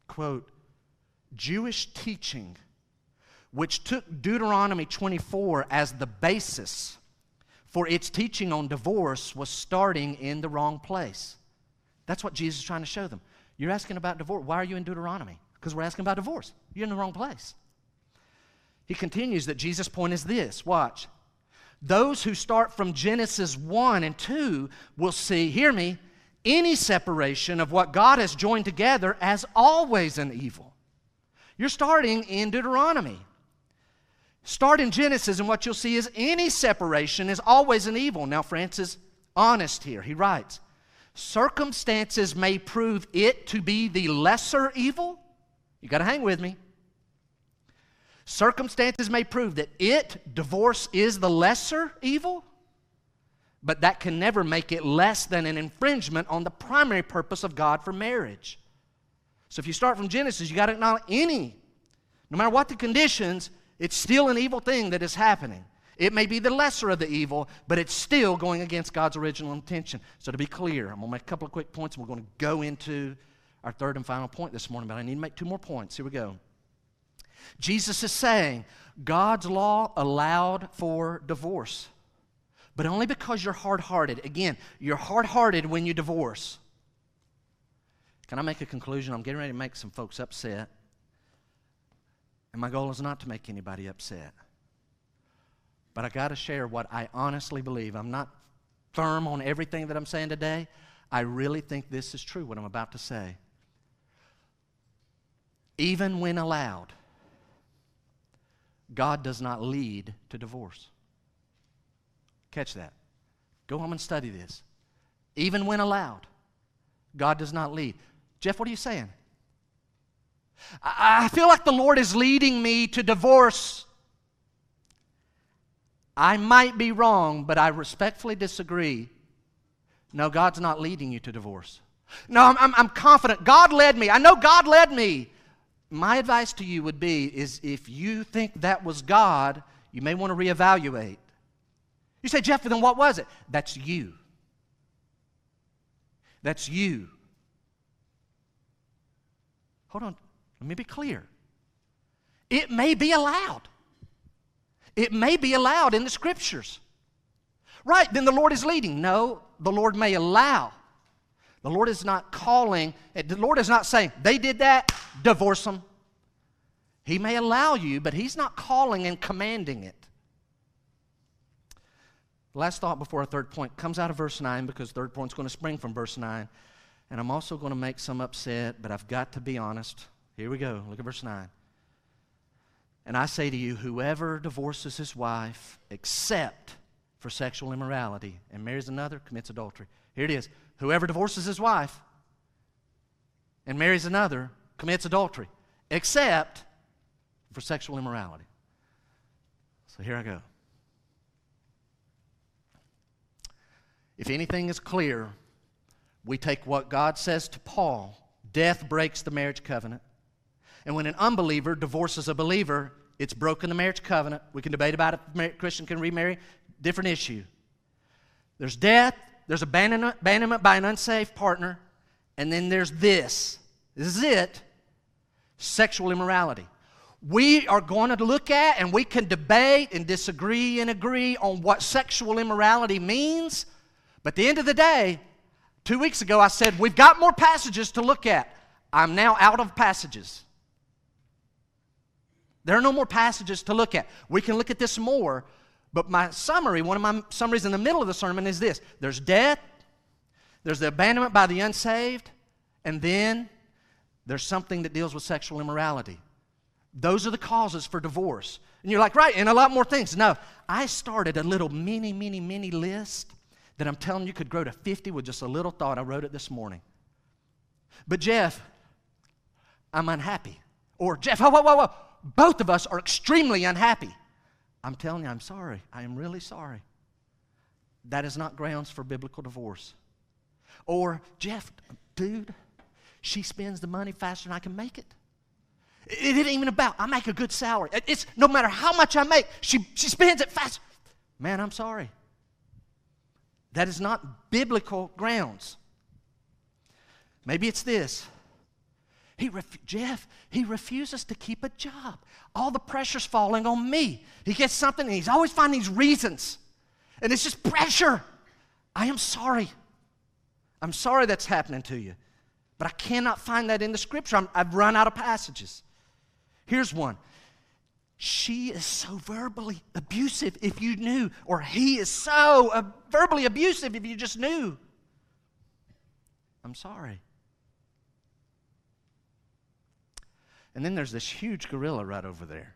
quote, Jewish teaching, which took Deuteronomy 24 as the basis for its teaching on divorce, was starting in the wrong place. That's what Jesus is trying to show them. You're asking about divorce. Why are you in Deuteronomy? Because we're asking about divorce. You're in the wrong place. He continues that Jesus' point is this watch. Those who start from Genesis 1 and 2 will see, hear me, any separation of what God has joined together as always an evil. You're starting in Deuteronomy. Start in Genesis, and what you'll see is any separation is always an evil. Now, France is, honest here. He writes, circumstances may prove it to be the lesser evil. You got to hang with me. Circumstances may prove that it, divorce, is the lesser evil, but that can never make it less than an infringement on the primary purpose of God for marriage. So if you start from Genesis, you got to acknowledge any, no matter what the conditions, it's still an evil thing that is happening. It may be the lesser of the evil, but it's still going against God's original intention. So, to be clear, I'm going to make a couple of quick points and we're going to go into our third and final point this morning, but I need to make two more points. Here we go. Jesus is saying God's law allowed for divorce, but only because you're hard hearted. Again, you're hard hearted when you divorce. Can I make a conclusion? I'm getting ready to make some folks upset. And my goal is not to make anybody upset. But I got to share what I honestly believe. I'm not firm on everything that I'm saying today. I really think this is true, what I'm about to say. Even when allowed, God does not lead to divorce. Catch that. Go home and study this. Even when allowed, God does not lead. Jeff, what are you saying? I feel like the Lord is leading me to divorce I might be wrong, but I respectfully disagree. No, God's not leading you to divorce. No, I'm, I'm, I'm, confident. God led me. I know God led me. My advice to you would be is if you think that was God, you may want to reevaluate. You say, Jeff, then what was it? That's you. That's you. Hold on. Let me be clear. It may be allowed. It may be allowed in the scriptures. Right, then the Lord is leading. No, the Lord may allow. The Lord is not calling, eh, the Lord is not saying, they did that, divorce them. He may allow you, but He's not calling and commanding it. Last thought before our third point comes out of verse 9 because third point's going to spring from verse 9. And I'm also going to make some upset, but I've got to be honest. Here we go. Look at verse 9. And I say to you, whoever divorces his wife except for sexual immorality and marries another commits adultery. Here it is. Whoever divorces his wife and marries another commits adultery, except for sexual immorality. So here I go. If anything is clear, we take what God says to Paul death breaks the marriage covenant. And when an unbeliever divorces a believer, it's broken the marriage covenant. We can debate about it. A Christian can remarry. Different issue. There's death, there's abandonment, abandonment by an unsafe partner, and then there's this. This is it sexual immorality. We are going to look at and we can debate and disagree and agree on what sexual immorality means. But at the end of the day, two weeks ago I said, We've got more passages to look at. I'm now out of passages. There are no more passages to look at. We can look at this more, but my summary, one of my summaries in the middle of the sermon is this there's death, there's the abandonment by the unsaved, and then there's something that deals with sexual immorality. Those are the causes for divorce. And you're like, right, and a lot more things. No, I started a little mini, mini, mini list that I'm telling you could grow to 50 with just a little thought. I wrote it this morning. But Jeff, I'm unhappy. Or Jeff, whoa, whoa, whoa, whoa both of us are extremely unhappy. I'm telling you, I'm sorry. I am really sorry. That is not grounds for biblical divorce. Or, Jeff, dude, she spends the money faster than I can make it. It isn't even about I make a good salary. It's no matter how much I make, she, she spends it fast. Man, I'm sorry. That is not biblical grounds. Maybe it's this. He ref- Jeff, he refuses to keep a job. All the pressure's falling on me. He gets something and he's always finding these reasons. And it's just pressure. I am sorry. I'm sorry that's happening to you. But I cannot find that in the scripture. i have run out of passages. Here's one. She is so verbally abusive if you knew, or he is so uh, verbally abusive if you just knew. I'm sorry. And then there's this huge gorilla right over there.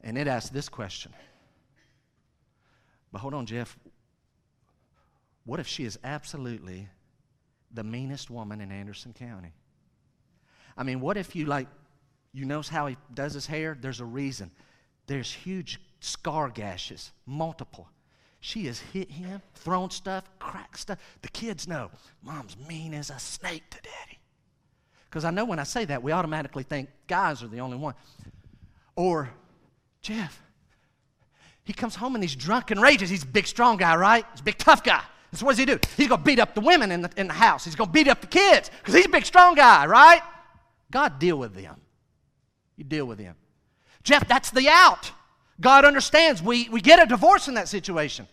And it asks this question. But hold on, Jeff. What if she is absolutely the meanest woman in Anderson County? I mean, what if you like, you notice how he does his hair? There's a reason. There's huge scar gashes, multiple. She has hit him, thrown stuff, cracked stuff. The kids know mom's mean as a snake to daddy. Because I know when I say that, we automatically think guys are the only one. Or, Jeff, he comes home and he's drunk and rages. He's a big, strong guy, right? He's a big, tough guy. So what does he do? He's going to beat up the women in the, in the house. He's going to beat up the kids because he's a big, strong guy, right? God, deal with them. You deal with them. Jeff, that's the out. God understands. We, we get a divorce in that situation.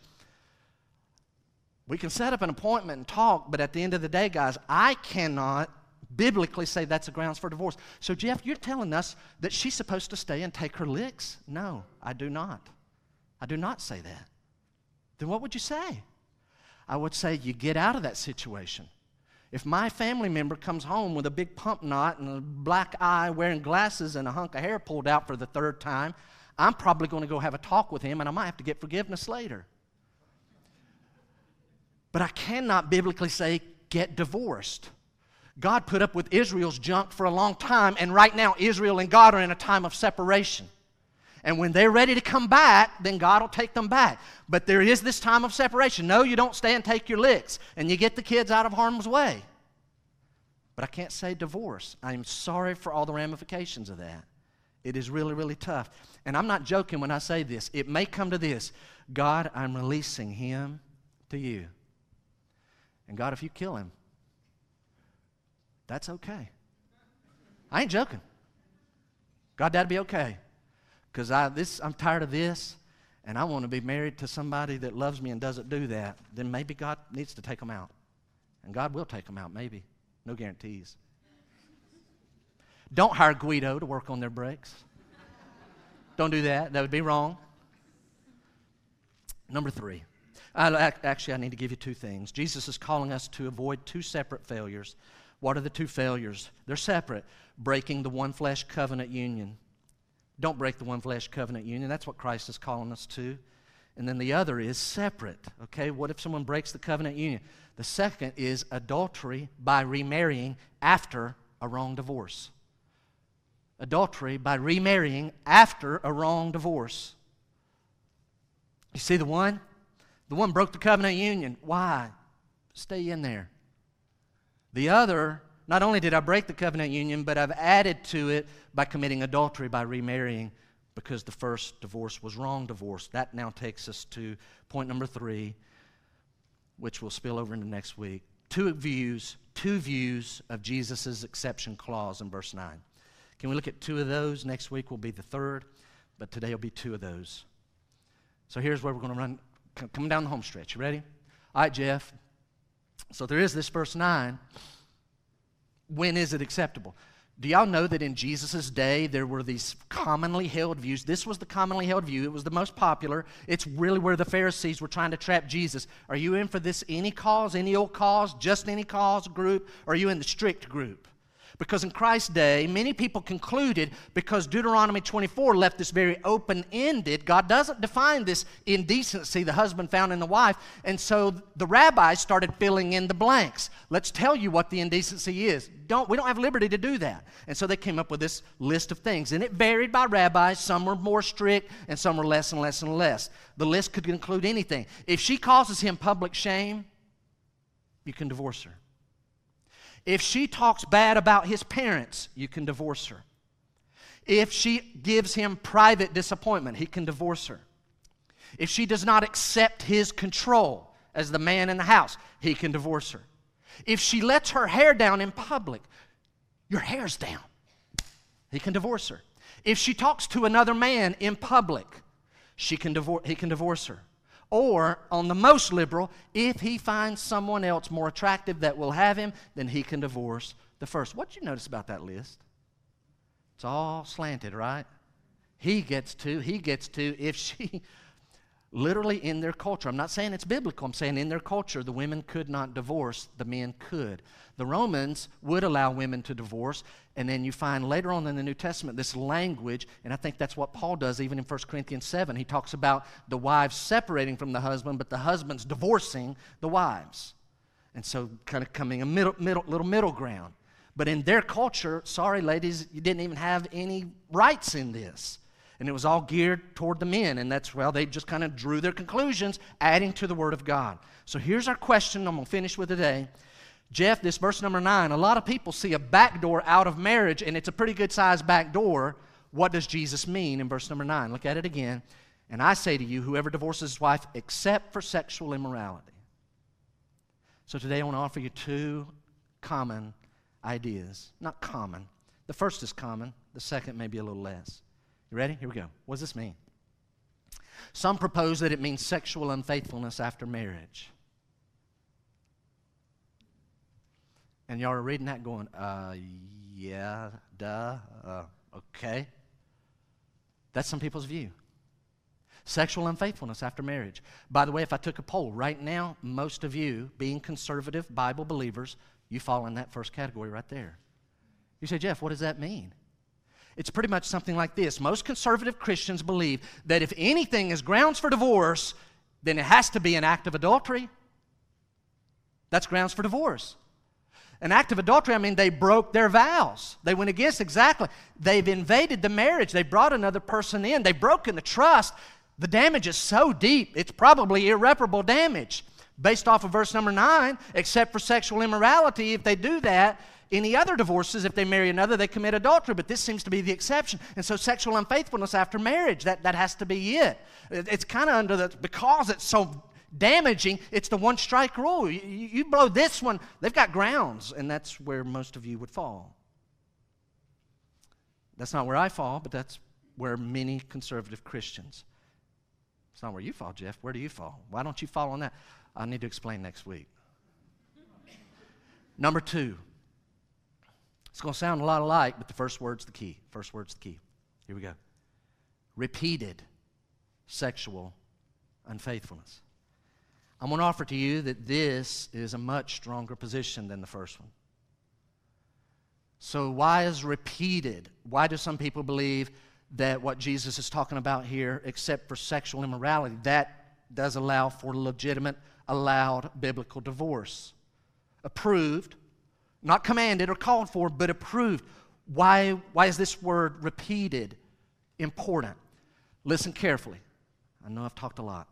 We can set up an appointment and talk, but at the end of the day, guys, I cannot biblically say that's a grounds for divorce. So, Jeff, you're telling us that she's supposed to stay and take her licks? No, I do not. I do not say that. Then what would you say? I would say you get out of that situation. If my family member comes home with a big pump knot and a black eye, wearing glasses, and a hunk of hair pulled out for the third time, I'm probably going to go have a talk with him and I might have to get forgiveness later. But I cannot biblically say, get divorced. God put up with Israel's junk for a long time, and right now, Israel and God are in a time of separation. And when they're ready to come back, then God will take them back. But there is this time of separation. No, you don't stay and take your licks, and you get the kids out of harm's way. But I can't say divorce. I am sorry for all the ramifications of that. It is really, really tough. And I'm not joking when I say this. It may come to this God, I'm releasing him to you. And God, if you kill him, that's okay. I ain't joking. God, that'd be okay because I, this, I'm tired of this and I want to be married to somebody that loves me and doesn't do that, then maybe God needs to take them out. And God will take them out, maybe. No guarantees. Don't hire Guido to work on their brakes. Don't do that. That would be wrong. Number three. I, actually, I need to give you two things. Jesus is calling us to avoid two separate failures. What are the two failures? They're separate. Breaking the one flesh covenant union don't break the one flesh covenant union. That's what Christ is calling us to. And then the other is separate. Okay, what if someone breaks the covenant union? The second is adultery by remarrying after a wrong divorce. Adultery by remarrying after a wrong divorce. You see the one? The one broke the covenant union. Why? Stay in there. The other not only did I break the covenant union, but I've added to it by committing adultery by remarrying because the first divorce was wrong divorce. That now takes us to point number three, which will spill over into next week. Two views, two views of Jesus' exception clause in verse 9. Can we look at two of those? Next week will be the third, but today will be two of those. So here's where we're going to run, coming down the home stretch. You ready? All right, Jeff. So there is this verse 9 when is it acceptable? Do y'all know that in Jesus' day there were these commonly held views? This was the commonly held view. It was the most popular. It's really where the Pharisees were trying to trap Jesus. Are you in for this any cause, any old cause, just any cause group? Or are you in the strict group? Because in Christ's day, many people concluded because Deuteronomy 24 left this very open ended, God doesn't define this indecency the husband found in the wife. And so the rabbis started filling in the blanks. Let's tell you what the indecency is. Don't, we don't have liberty to do that. And so they came up with this list of things. And it varied by rabbis. Some were more strict, and some were less and less and less. The list could include anything. If she causes him public shame, you can divorce her. If she talks bad about his parents, you can divorce her. If she gives him private disappointment, he can divorce her. If she does not accept his control as the man in the house, he can divorce her. If she lets her hair down in public, your hair's down, he can divorce her. If she talks to another man in public, she can divor- he can divorce her. Or, on the most liberal, if he finds someone else more attractive that will have him, then he can divorce the first. What you notice about that list? It's all slanted, right? He gets to, he gets to. If she, literally in their culture. I'm not saying it's biblical, I'm saying in their culture, the women could not divorce, the men could. The Romans would allow women to divorce, and then you find later on in the New Testament this language, and I think that's what Paul does even in 1 Corinthians 7. He talks about the wives separating from the husband, but the husbands divorcing the wives. And so, kind of coming a middle, middle, little middle ground. But in their culture, sorry, ladies, you didn't even have any rights in this and it was all geared toward the men. And that's, well, they just kind of drew their conclusions, adding to the Word of God. So here's our question I'm going to finish with today. Jeff, this verse number nine, a lot of people see a back door out of marriage, and it's a pretty good sized back door. What does Jesus mean in verse number nine? Look at it again. And I say to you, whoever divorces his wife except for sexual immorality. So today I want to offer you two common ideas. Not common. The first is common, the second may be a little less. You ready? Here we go. What does this mean? Some propose that it means sexual unfaithfulness after marriage. And y'all are reading that going, uh, yeah, duh, uh, okay. That's some people's view. Sexual unfaithfulness after marriage. By the way, if I took a poll right now, most of you, being conservative Bible believers, you fall in that first category right there. You say, Jeff, what does that mean? It's pretty much something like this. Most conservative Christians believe that if anything is grounds for divorce, then it has to be an act of adultery. That's grounds for divorce. An act of adultery, I mean, they broke their vows. They went against exactly. They've invaded the marriage. They brought another person in. They've broken the trust. The damage is so deep, it's probably irreparable damage. Based off of verse number nine, except for sexual immorality, if they do that, any other divorces, if they marry another, they commit adultery, but this seems to be the exception. And so, sexual unfaithfulness after marriage, that, that has to be it. It's kind of under the, because it's so damaging, it's the one strike rule. You, you blow this one, they've got grounds, and that's where most of you would fall. That's not where I fall, but that's where many conservative Christians. It's not where you fall, Jeff. Where do you fall? Why don't you fall on that? I need to explain next week. Number two, it's going to sound a lot alike, but the first word's the key. First word's the key. Here we go. Repeated sexual unfaithfulness. I'm going to offer to you that this is a much stronger position than the first one. So, why is repeated? Why do some people believe that what Jesus is talking about here, except for sexual immorality, that does allow for legitimate, allowed biblical divorce? Approved not commanded or called for, but approved. Why, why is this word repeated important? Listen carefully. I know I've talked a lot.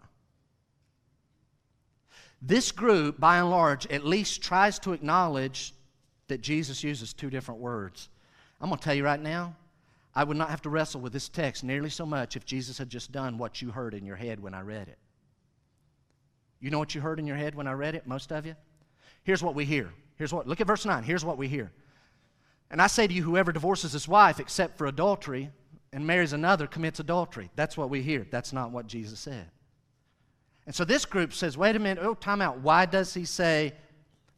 This group, by and large, at least tries to acknowledge that Jesus uses two different words. I'm going to tell you right now, I would not have to wrestle with this text nearly so much if Jesus had just done what you heard in your head when I read it. You know what you heard in your head when I read it, most of you? Here's what we hear Here's what, look at verse 9. Here's what we hear. And I say to you, whoever divorces his wife except for adultery and marries another commits adultery. That's what we hear. That's not what Jesus said. And so this group says, wait a minute, oh, time out. Why does he say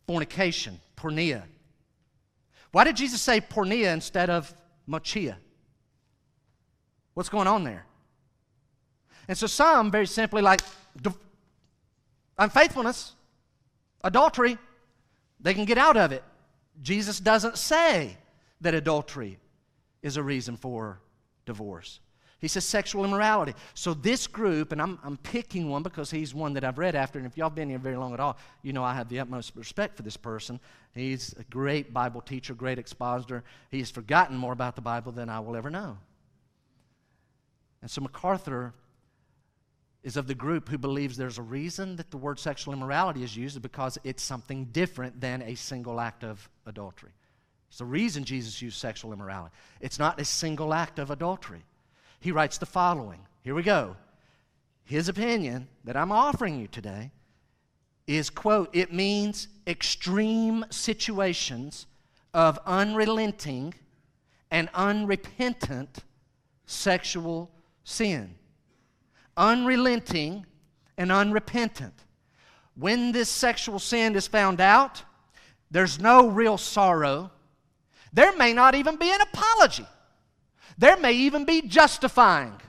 fornication, porneia? Why did Jesus say porneia instead of moicheia? What's going on there? And so some very simply like unfaithfulness, adultery, they can get out of it. Jesus doesn't say that adultery is a reason for divorce. He says sexual immorality. So this group, and I'm, I'm picking one because he's one that I've read after, and if y'all been here very long at all, you know I have the utmost respect for this person. He's a great Bible teacher, great expositor. He's forgotten more about the Bible than I will ever know. And so MacArthur is of the group who believes there's a reason that the word sexual immorality is used because it's something different than a single act of adultery. It's the reason Jesus used sexual immorality. It's not a single act of adultery. He writes the following. Here we go. His opinion that I'm offering you today is quote, it means extreme situations of unrelenting and unrepentant sexual sin unrelenting and unrepentant. When this sexual sin is found out, there's no real sorrow. There may not even be an apology. There may even be justifying.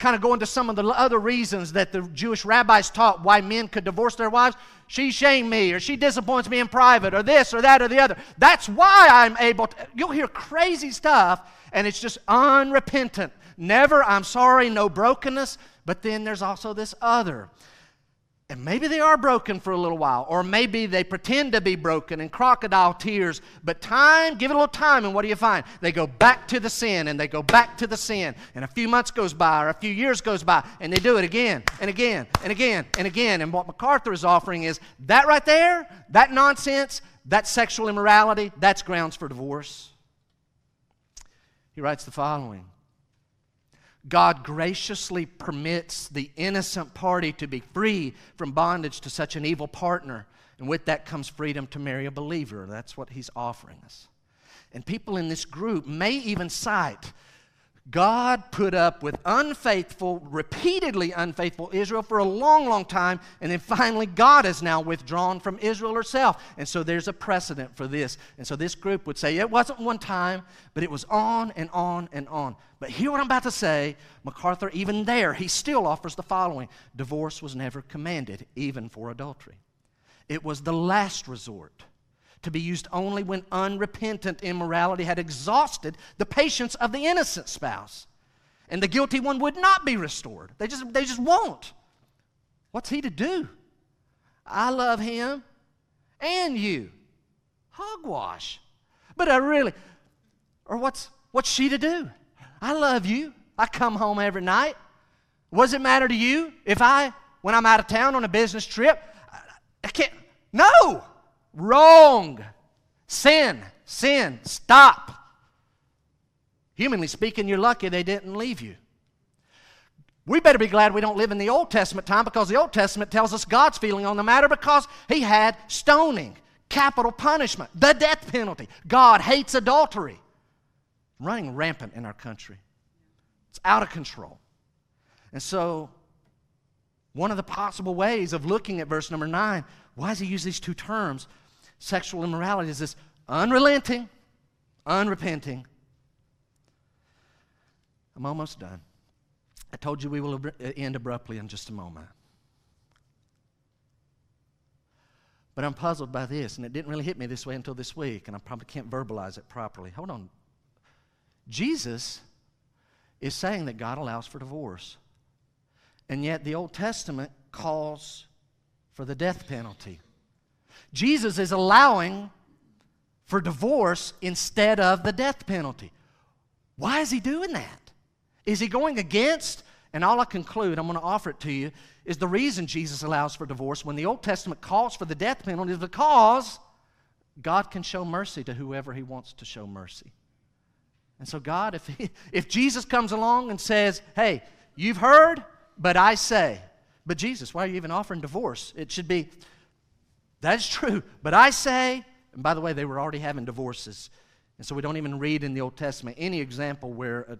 kind of going to some of the other reasons that the Jewish rabbis taught why men could divorce their wives. She shamed me, or she disappoints me in private, or this, or that, or the other. That's why I'm able to. You'll hear crazy stuff, and it's just unrepentant. Never, I'm sorry, no brokenness. But then there's also this other. And maybe they are broken for a little while, or maybe they pretend to be broken and crocodile tears. But time, give it a little time, and what do you find? They go back to the sin and they go back to the sin. And a few months goes by, or a few years goes by, and they do it again and again and again and again. And what MacArthur is offering is that right there, that nonsense, that sexual immorality, that's grounds for divorce. He writes the following God graciously permits the innocent party to be free from bondage to such an evil partner. And with that comes freedom to marry a believer. That's what he's offering us. And people in this group may even cite God put up with unfaithful, repeatedly unfaithful Israel for a long, long time, and then finally God is now withdrawn from Israel herself. And so there's a precedent for this. And so this group would say it wasn't one time, but it was on and on and on. But hear what I'm about to say. MacArthur, even there, he still offers the following divorce was never commanded, even for adultery. It was the last resort to be used only when unrepentant immorality had exhausted the patience of the innocent spouse. And the guilty one would not be restored. They just, they just won't. What's he to do? I love him and you. Hogwash. But I really, or what's, what's she to do? I love you. I come home every night. What does it matter to you if I, when I'm out of town on a business trip, I can't, no! Wrong. Sin. Sin. Stop. Humanly speaking, you're lucky they didn't leave you. We better be glad we don't live in the Old Testament time because the Old Testament tells us God's feeling on the matter because He had stoning, capital punishment, the death penalty. God hates adultery. Running rampant in our country. It's out of control. And so, one of the possible ways of looking at verse number nine, why does he use these two terms? Sexual immorality is this unrelenting, unrepenting. I'm almost done. I told you we will uh, end abruptly in just a moment. But I'm puzzled by this, and it didn't really hit me this way until this week, and I probably can't verbalize it properly. Hold on. Jesus is saying that God allows for divorce, and yet the Old Testament calls for the death penalty. Jesus is allowing for divorce instead of the death penalty. Why is he doing that? Is he going against? And all I conclude, I'm going to offer it to you, is the reason Jesus allows for divorce when the Old Testament calls for the death penalty is because God can show mercy to whoever he wants to show mercy. And so, God, if, he, if Jesus comes along and says, hey, you've heard, but I say, but Jesus, why are you even offering divorce? It should be, that's true. But I say, and by the way, they were already having divorces. And so we don't even read in the Old Testament any example where a,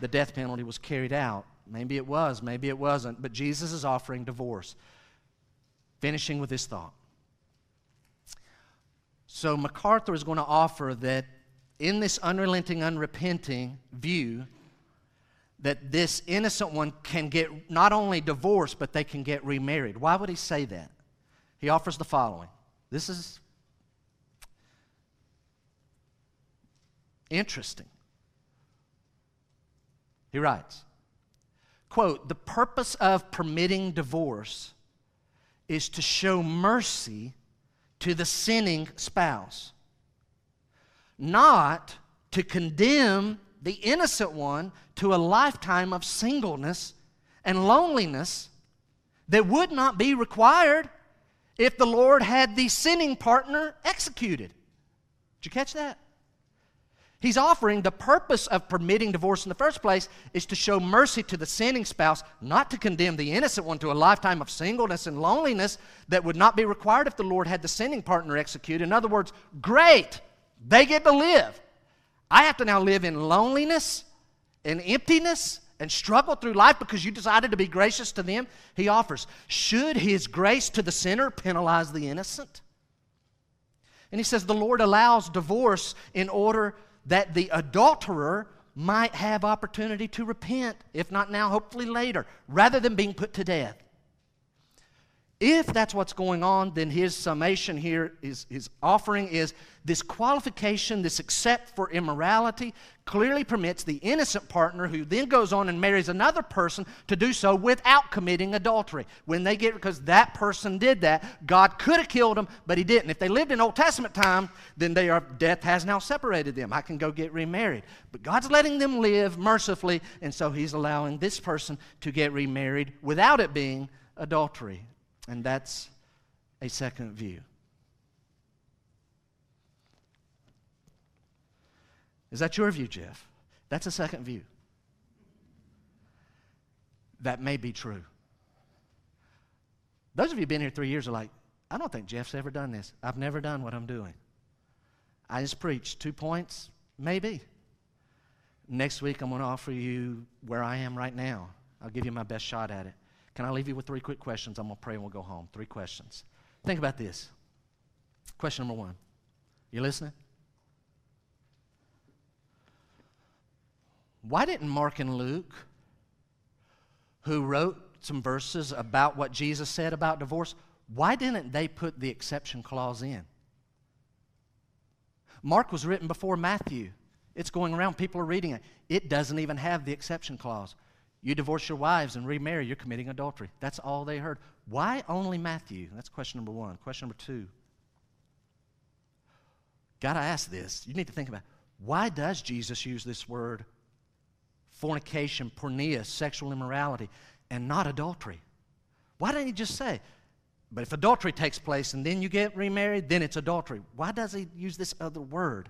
the death penalty was carried out. Maybe it was, maybe it wasn't. But Jesus is offering divorce. Finishing with this thought. So MacArthur is going to offer that in this unrelenting, unrepenting view, that this innocent one can get not only divorced, but they can get remarried. Why would he say that? He offers the following. This is interesting. He writes, quote, the purpose of permitting divorce is to show mercy to the sinning spouse, not to condemn the innocent one to a lifetime of singleness and loneliness that would not be required if the Lord had the sinning partner executed. Did you catch that? He's offering the purpose of permitting divorce in the first place is to show mercy to the sinning spouse, not to condemn the innocent one to a lifetime of singleness and loneliness that would not be required if the Lord had the sinning partner executed. In other words, great, they get to live. I have to now live in loneliness and emptiness and struggle through life because you decided to be gracious to them, he offers. Should his grace to the sinner penalize the innocent? And he says the Lord allows divorce in order that the adulterer might have opportunity to repent, if not now, hopefully later, rather than being put to death. If that's what's going on, then his summation here, his, his offering is this qualification, this accept for immorality, clearly permits the innocent partner who then goes on and marries another person to do so without committing adultery. When they get, because that person did that, God could have killed them, but he didn't. If they lived in Old Testament time, then they are, death has now separated them. I can go get remarried. But God's letting them live mercifully, and so he's allowing this person to get remarried without it being adultery. And that's a second view. Is that your view, Jeff? That's a second view. That may be true. Those of you who've been here three years are like, I don't think Jeff's ever done this. I've never done what I'm doing. I just preached two points, maybe. Next week, I'm going to offer you where I am right now. I'll give you my best shot at it. Can I leave you with three quick questions? I'm going to pray and we'll go home. Three questions. Think about this. Question number one. You listening? Why didn't Mark and Luke, who wrote some verses about what Jesus said about divorce, why didn't they put the exception clause in? Mark was written before Matthew. It's going around, people are reading it. It doesn't even have the exception clause. You divorce your wives and remarry, you're committing adultery. That's all they heard. Why only Matthew? That's question number one. Question number two. Got to ask this. You need to think about why does Jesus use this word fornication, porneia, sexual immorality, and not adultery? Why didn't he just say, but if adultery takes place and then you get remarried, then it's adultery? Why does he use this other word?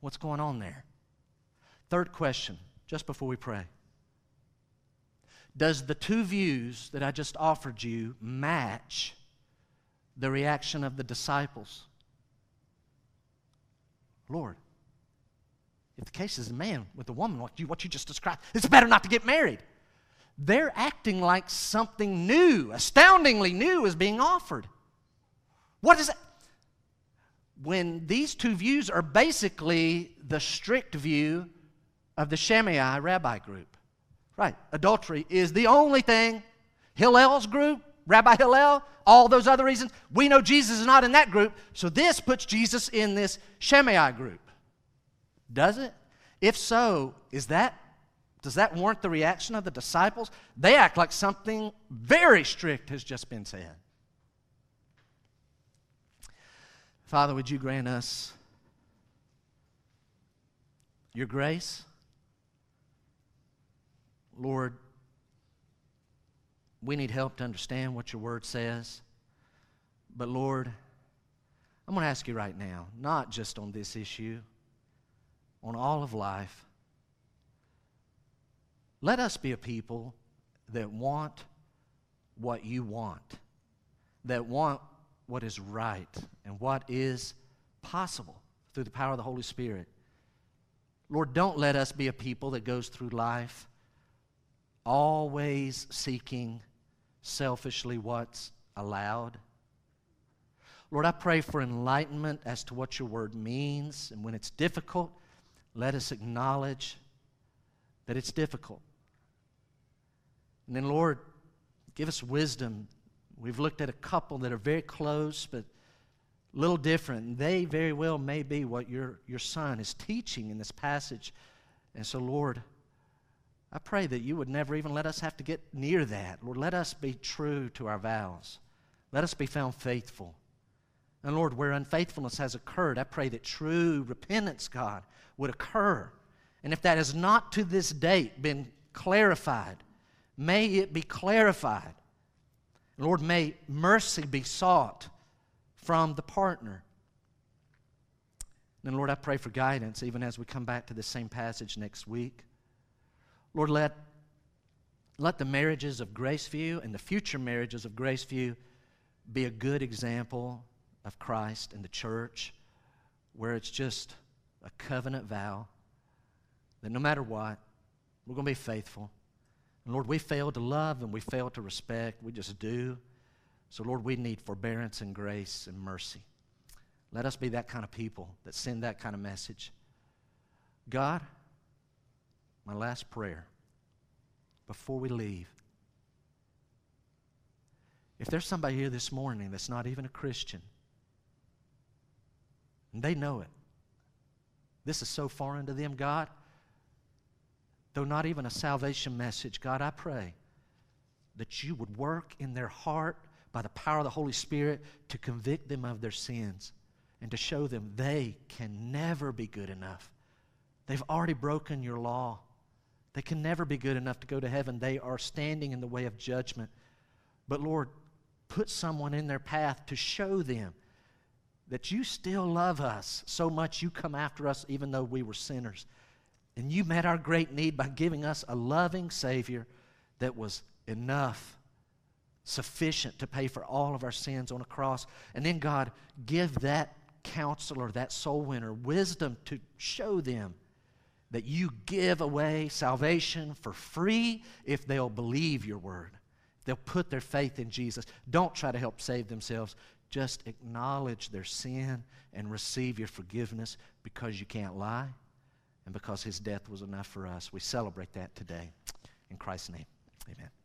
What's going on there? Third question, just before we pray. Does the two views that I just offered you match the reaction of the disciples? Lord, if the case is a man with a woman, what you, what you just described, it's better not to get married. They're acting like something new, astoundingly new, is being offered. What is it? When these two views are basically the strict view of the Shammai rabbi group. Right. Adultery is the only thing. Hillel's group, Rabbi Hillel, all those other reasons. We know Jesus is not in that group, so this puts Jesus in this Shammai group. Does it? If so, is that does that warrant the reaction of the disciples? They act like something very strict has just been said. Father, would you grant us your grace? Lord, we need help to understand what your word says. But Lord, I'm going to ask you right now, not just on this issue, on all of life, let us be a people that want what you want, that want what is right and what is possible through the power of the Holy Spirit. Lord, don't let us be a people that goes through life always seeking selfishly what's allowed. Lord, I pray for enlightenment as to what your word means. And when it's difficult, let us acknowledge that it's difficult. And then, Lord, give us wisdom. We've looked at a couple that are very close, but a little different. They very well may be what your, your son is teaching in this passage. And so, Lord, I pray that you would never even let us have to get near that. Lord, let us be true to our vows. Let us be found faithful. And Lord, where unfaithfulness has occurred, I pray that true repentance, God, would occur. And if that has not to this date been clarified, may it be clarified. Lord, may mercy be sought from the partner. And Lord, I pray for guidance even as we come back to the same passage next week. Lord, let, let the marriages of Graceview and the future marriages of Graceview be a good example of Christ and the church where it's just a covenant vow that no matter what, we're going to be faithful. And Lord, we fail to love and we fail to respect. We just do. So, Lord, we need forbearance and grace and mercy. Let us be that kind of people that send that kind of message. God, my last prayer before we leave. If there's somebody here this morning that's not even a Christian, and they know it, this is so foreign to them, God, though not even a salvation message, God, I pray that you would work in their heart by the power of the Holy Spirit to convict them of their sins and to show them they can never be good enough. They've already broken your law. They can never be good enough to go to heaven. They are standing in the way of judgment. But Lord, put someone in their path to show them that you still love us so much you come after us even though we were sinners. And you met our great need by giving us a loving Savior that was enough, sufficient to pay for all of our sins on a cross. And then, God, give that counselor, that soul winner, wisdom to show them that you give away salvation for free if they'll believe your word. They'll put their faith in Jesus. Don't try to help save themselves. Just acknowledge their sin and receive your forgiveness because you can't lie and because his death was enough for us. We celebrate that today. In Christ's name, amen.